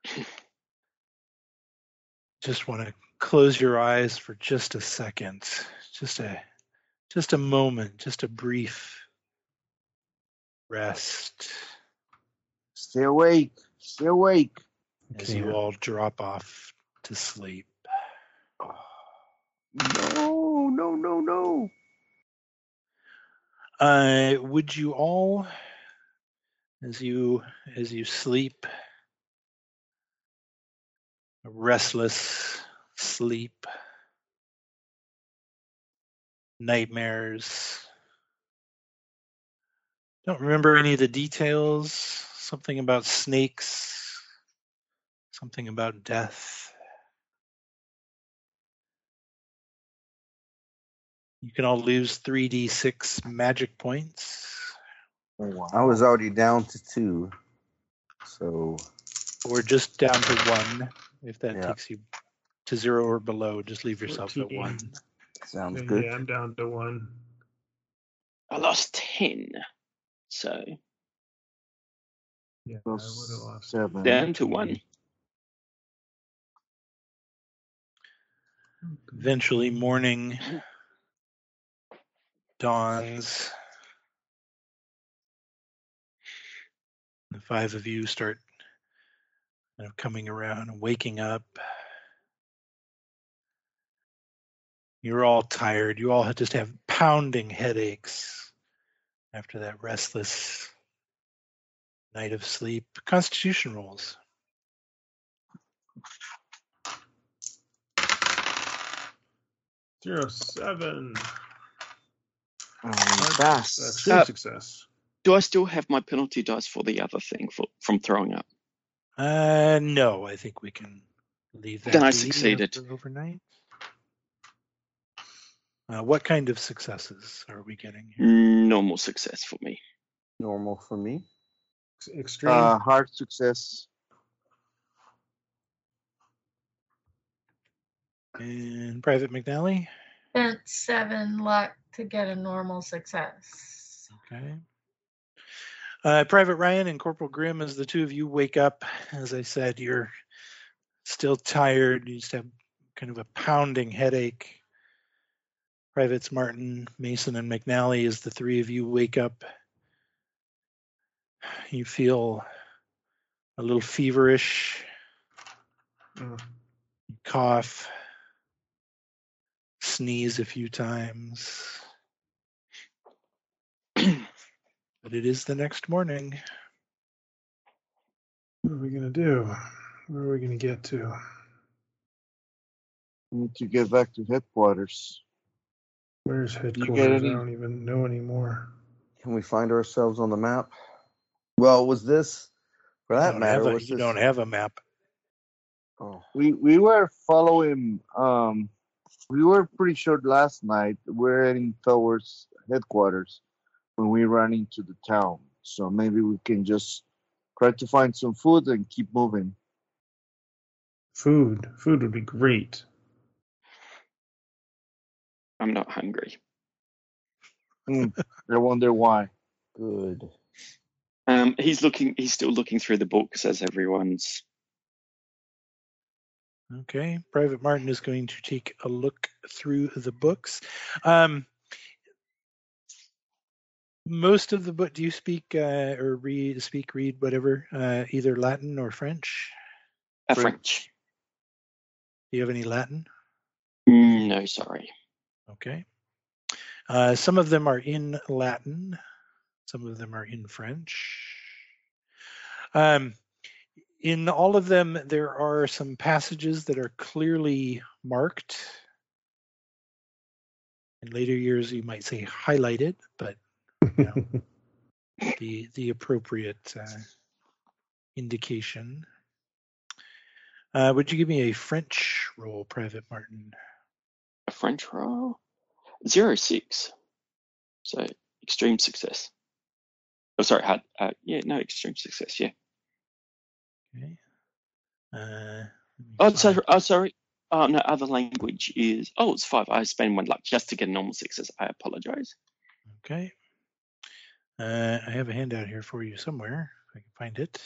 *laughs* Just want to close your eyes for just a second, just a just a moment, just a brief rest Stay awake. Stay awake. as you all drop off to sleep. No, no, no, no. Uh, would you all, as you as you sleep, a restless sleep, nightmares, don't remember any of the details. Something about snakes, something about death. You can all lose 3d6 magic points. Oh, wow. I was already down to two. So We're just down to one if that Yeah. takes you to zero or below just leave yourself at one sounds Yeah, good. I'm down to one. I lost 10. So Yeah, I So would have lost. seven. down to one. eventually morning dawns the five of you start kind of coming around and waking up you're all tired you all just have pounding headaches after that restless night of sleep constitution rolls Zero seven. Um, Hard pass. success. Uh, success. Do I still have my penalty dice for the other thing for, from throwing up? Uh, no, I think we can leave that. Then I succeeded. overnight. Uh, what kind of successes are we getting? Here? Normal success for me. Normal for me. Extreme. Uh, hard success. And Private McNally. Spent seven luck to get a normal success. Okay. Uh, Private Ryan and Corporal Grimm, as the two of you wake up, as I said, you're still tired. You just have kind of a pounding headache. Privates Martin, Mason, and McNally, as the three of you wake up, you feel a little feverish, Oh, cough, sneeze a few times. But it is the next morning. What are we gonna do? Where are we gonna get to? We need to get back to headquarters. Where's get headquarters? I don't even know anymore. Can we find ourselves on the map? Well, was this, for that matter, have a- was you this? don't have a map. Oh, We we were following. Um, we were pretty sure last night we're heading towards headquarters when we ran into the town. So maybe we can just try to find some food and keep moving. Food. Food would be great. I'm not hungry. Hmm, I wonder why. good. Um, he's looking. He's still looking through the books as everyone's. Okay, Private Martin is going to take a look through the books. Um, most of the book, do you speak uh, or read, speak, read, whatever, uh, either Latin or French? Uh, French. Do you have any Latin? No, sorry. Okay. Uh, some of them are in Latin, some of them are in French. Um, in all of them, there are some passages that are clearly marked. In later years, you might say highlighted, but *laughs* the the appropriate uh, indication. Uh, would you give me a French roll, Private Martin? A French roll. Zero six. So extreme success. Oh, sorry. Hard, uh, yeah, no extreme success. Yeah. Okay. Uh, Oh, sorry. Oh, sorry. Oh no. Other language is. Oh, it's five. I spend one luck just to get a normal success. I apologize. Okay. Uh, I have a handout here for you somewhere. If I can find it.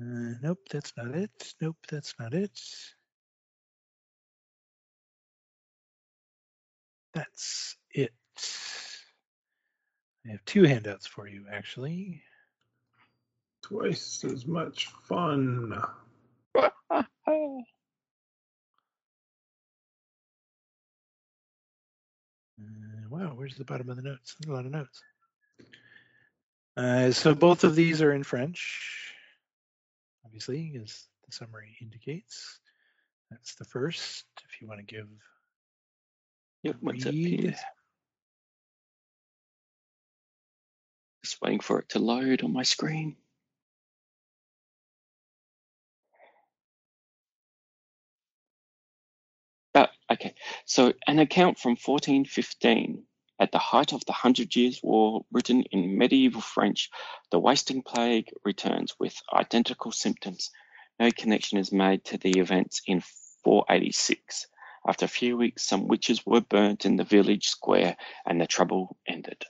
Uh, nope, that's not it. Nope, that's not it. That's it. I have two handouts for you, actually. Twice as much fun. *laughs* Uh, wow, where's the bottom of the notes? There's a lot of notes. Uh, so both of these are in French, obviously, as the summary indicates. That's the first. If you want to give Yep. Once it read, appears. Just waiting for it to load on my screen. Okay. So, an account from 1415. At the height of the Hundred Years' War, written in medieval French, the wasting plague returns with identical symptoms. No connection is made to the events in 486. After a few weeks, some witches were burnt in the village square and the trouble ended.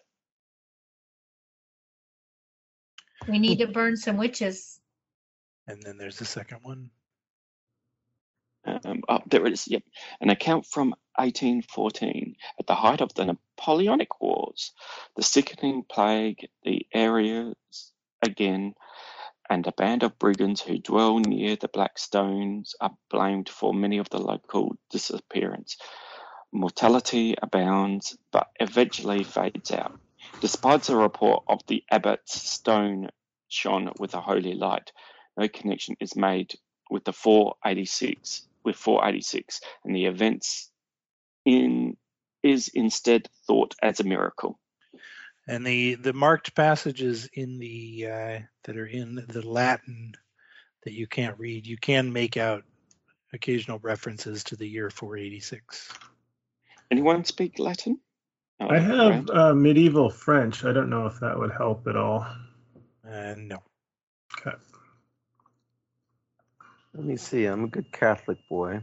We need to burn some witches. and then there's the second one. Um, oh, there it is. Yep. An account from 1814. At the height of the Napoleonic Wars, the sickening plague, the areas again, and a band of brigands who dwell near the Black Stones are blamed for many of the local disappearance. Mortality abounds, but eventually fades out. Despite the report of the abbot's stone shone with a holy light, no connection is made with the 486 with 486 and the events in is instead thought as a miracle And the the marked passages in the uh, that are in the Latin that you can't read, you can make out occasional references to the year 486. anyone speak latin I have uh, medieval French. I don't know if that would help at all. Uh, no. Okay. Let me see. I'm a good Catholic boy.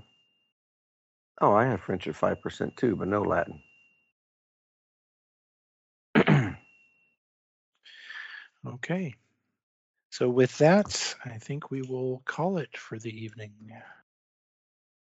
Oh, I have French at 5% too, but no Latin. *clears throat* Okay. So with that, I think we will call it for the evening.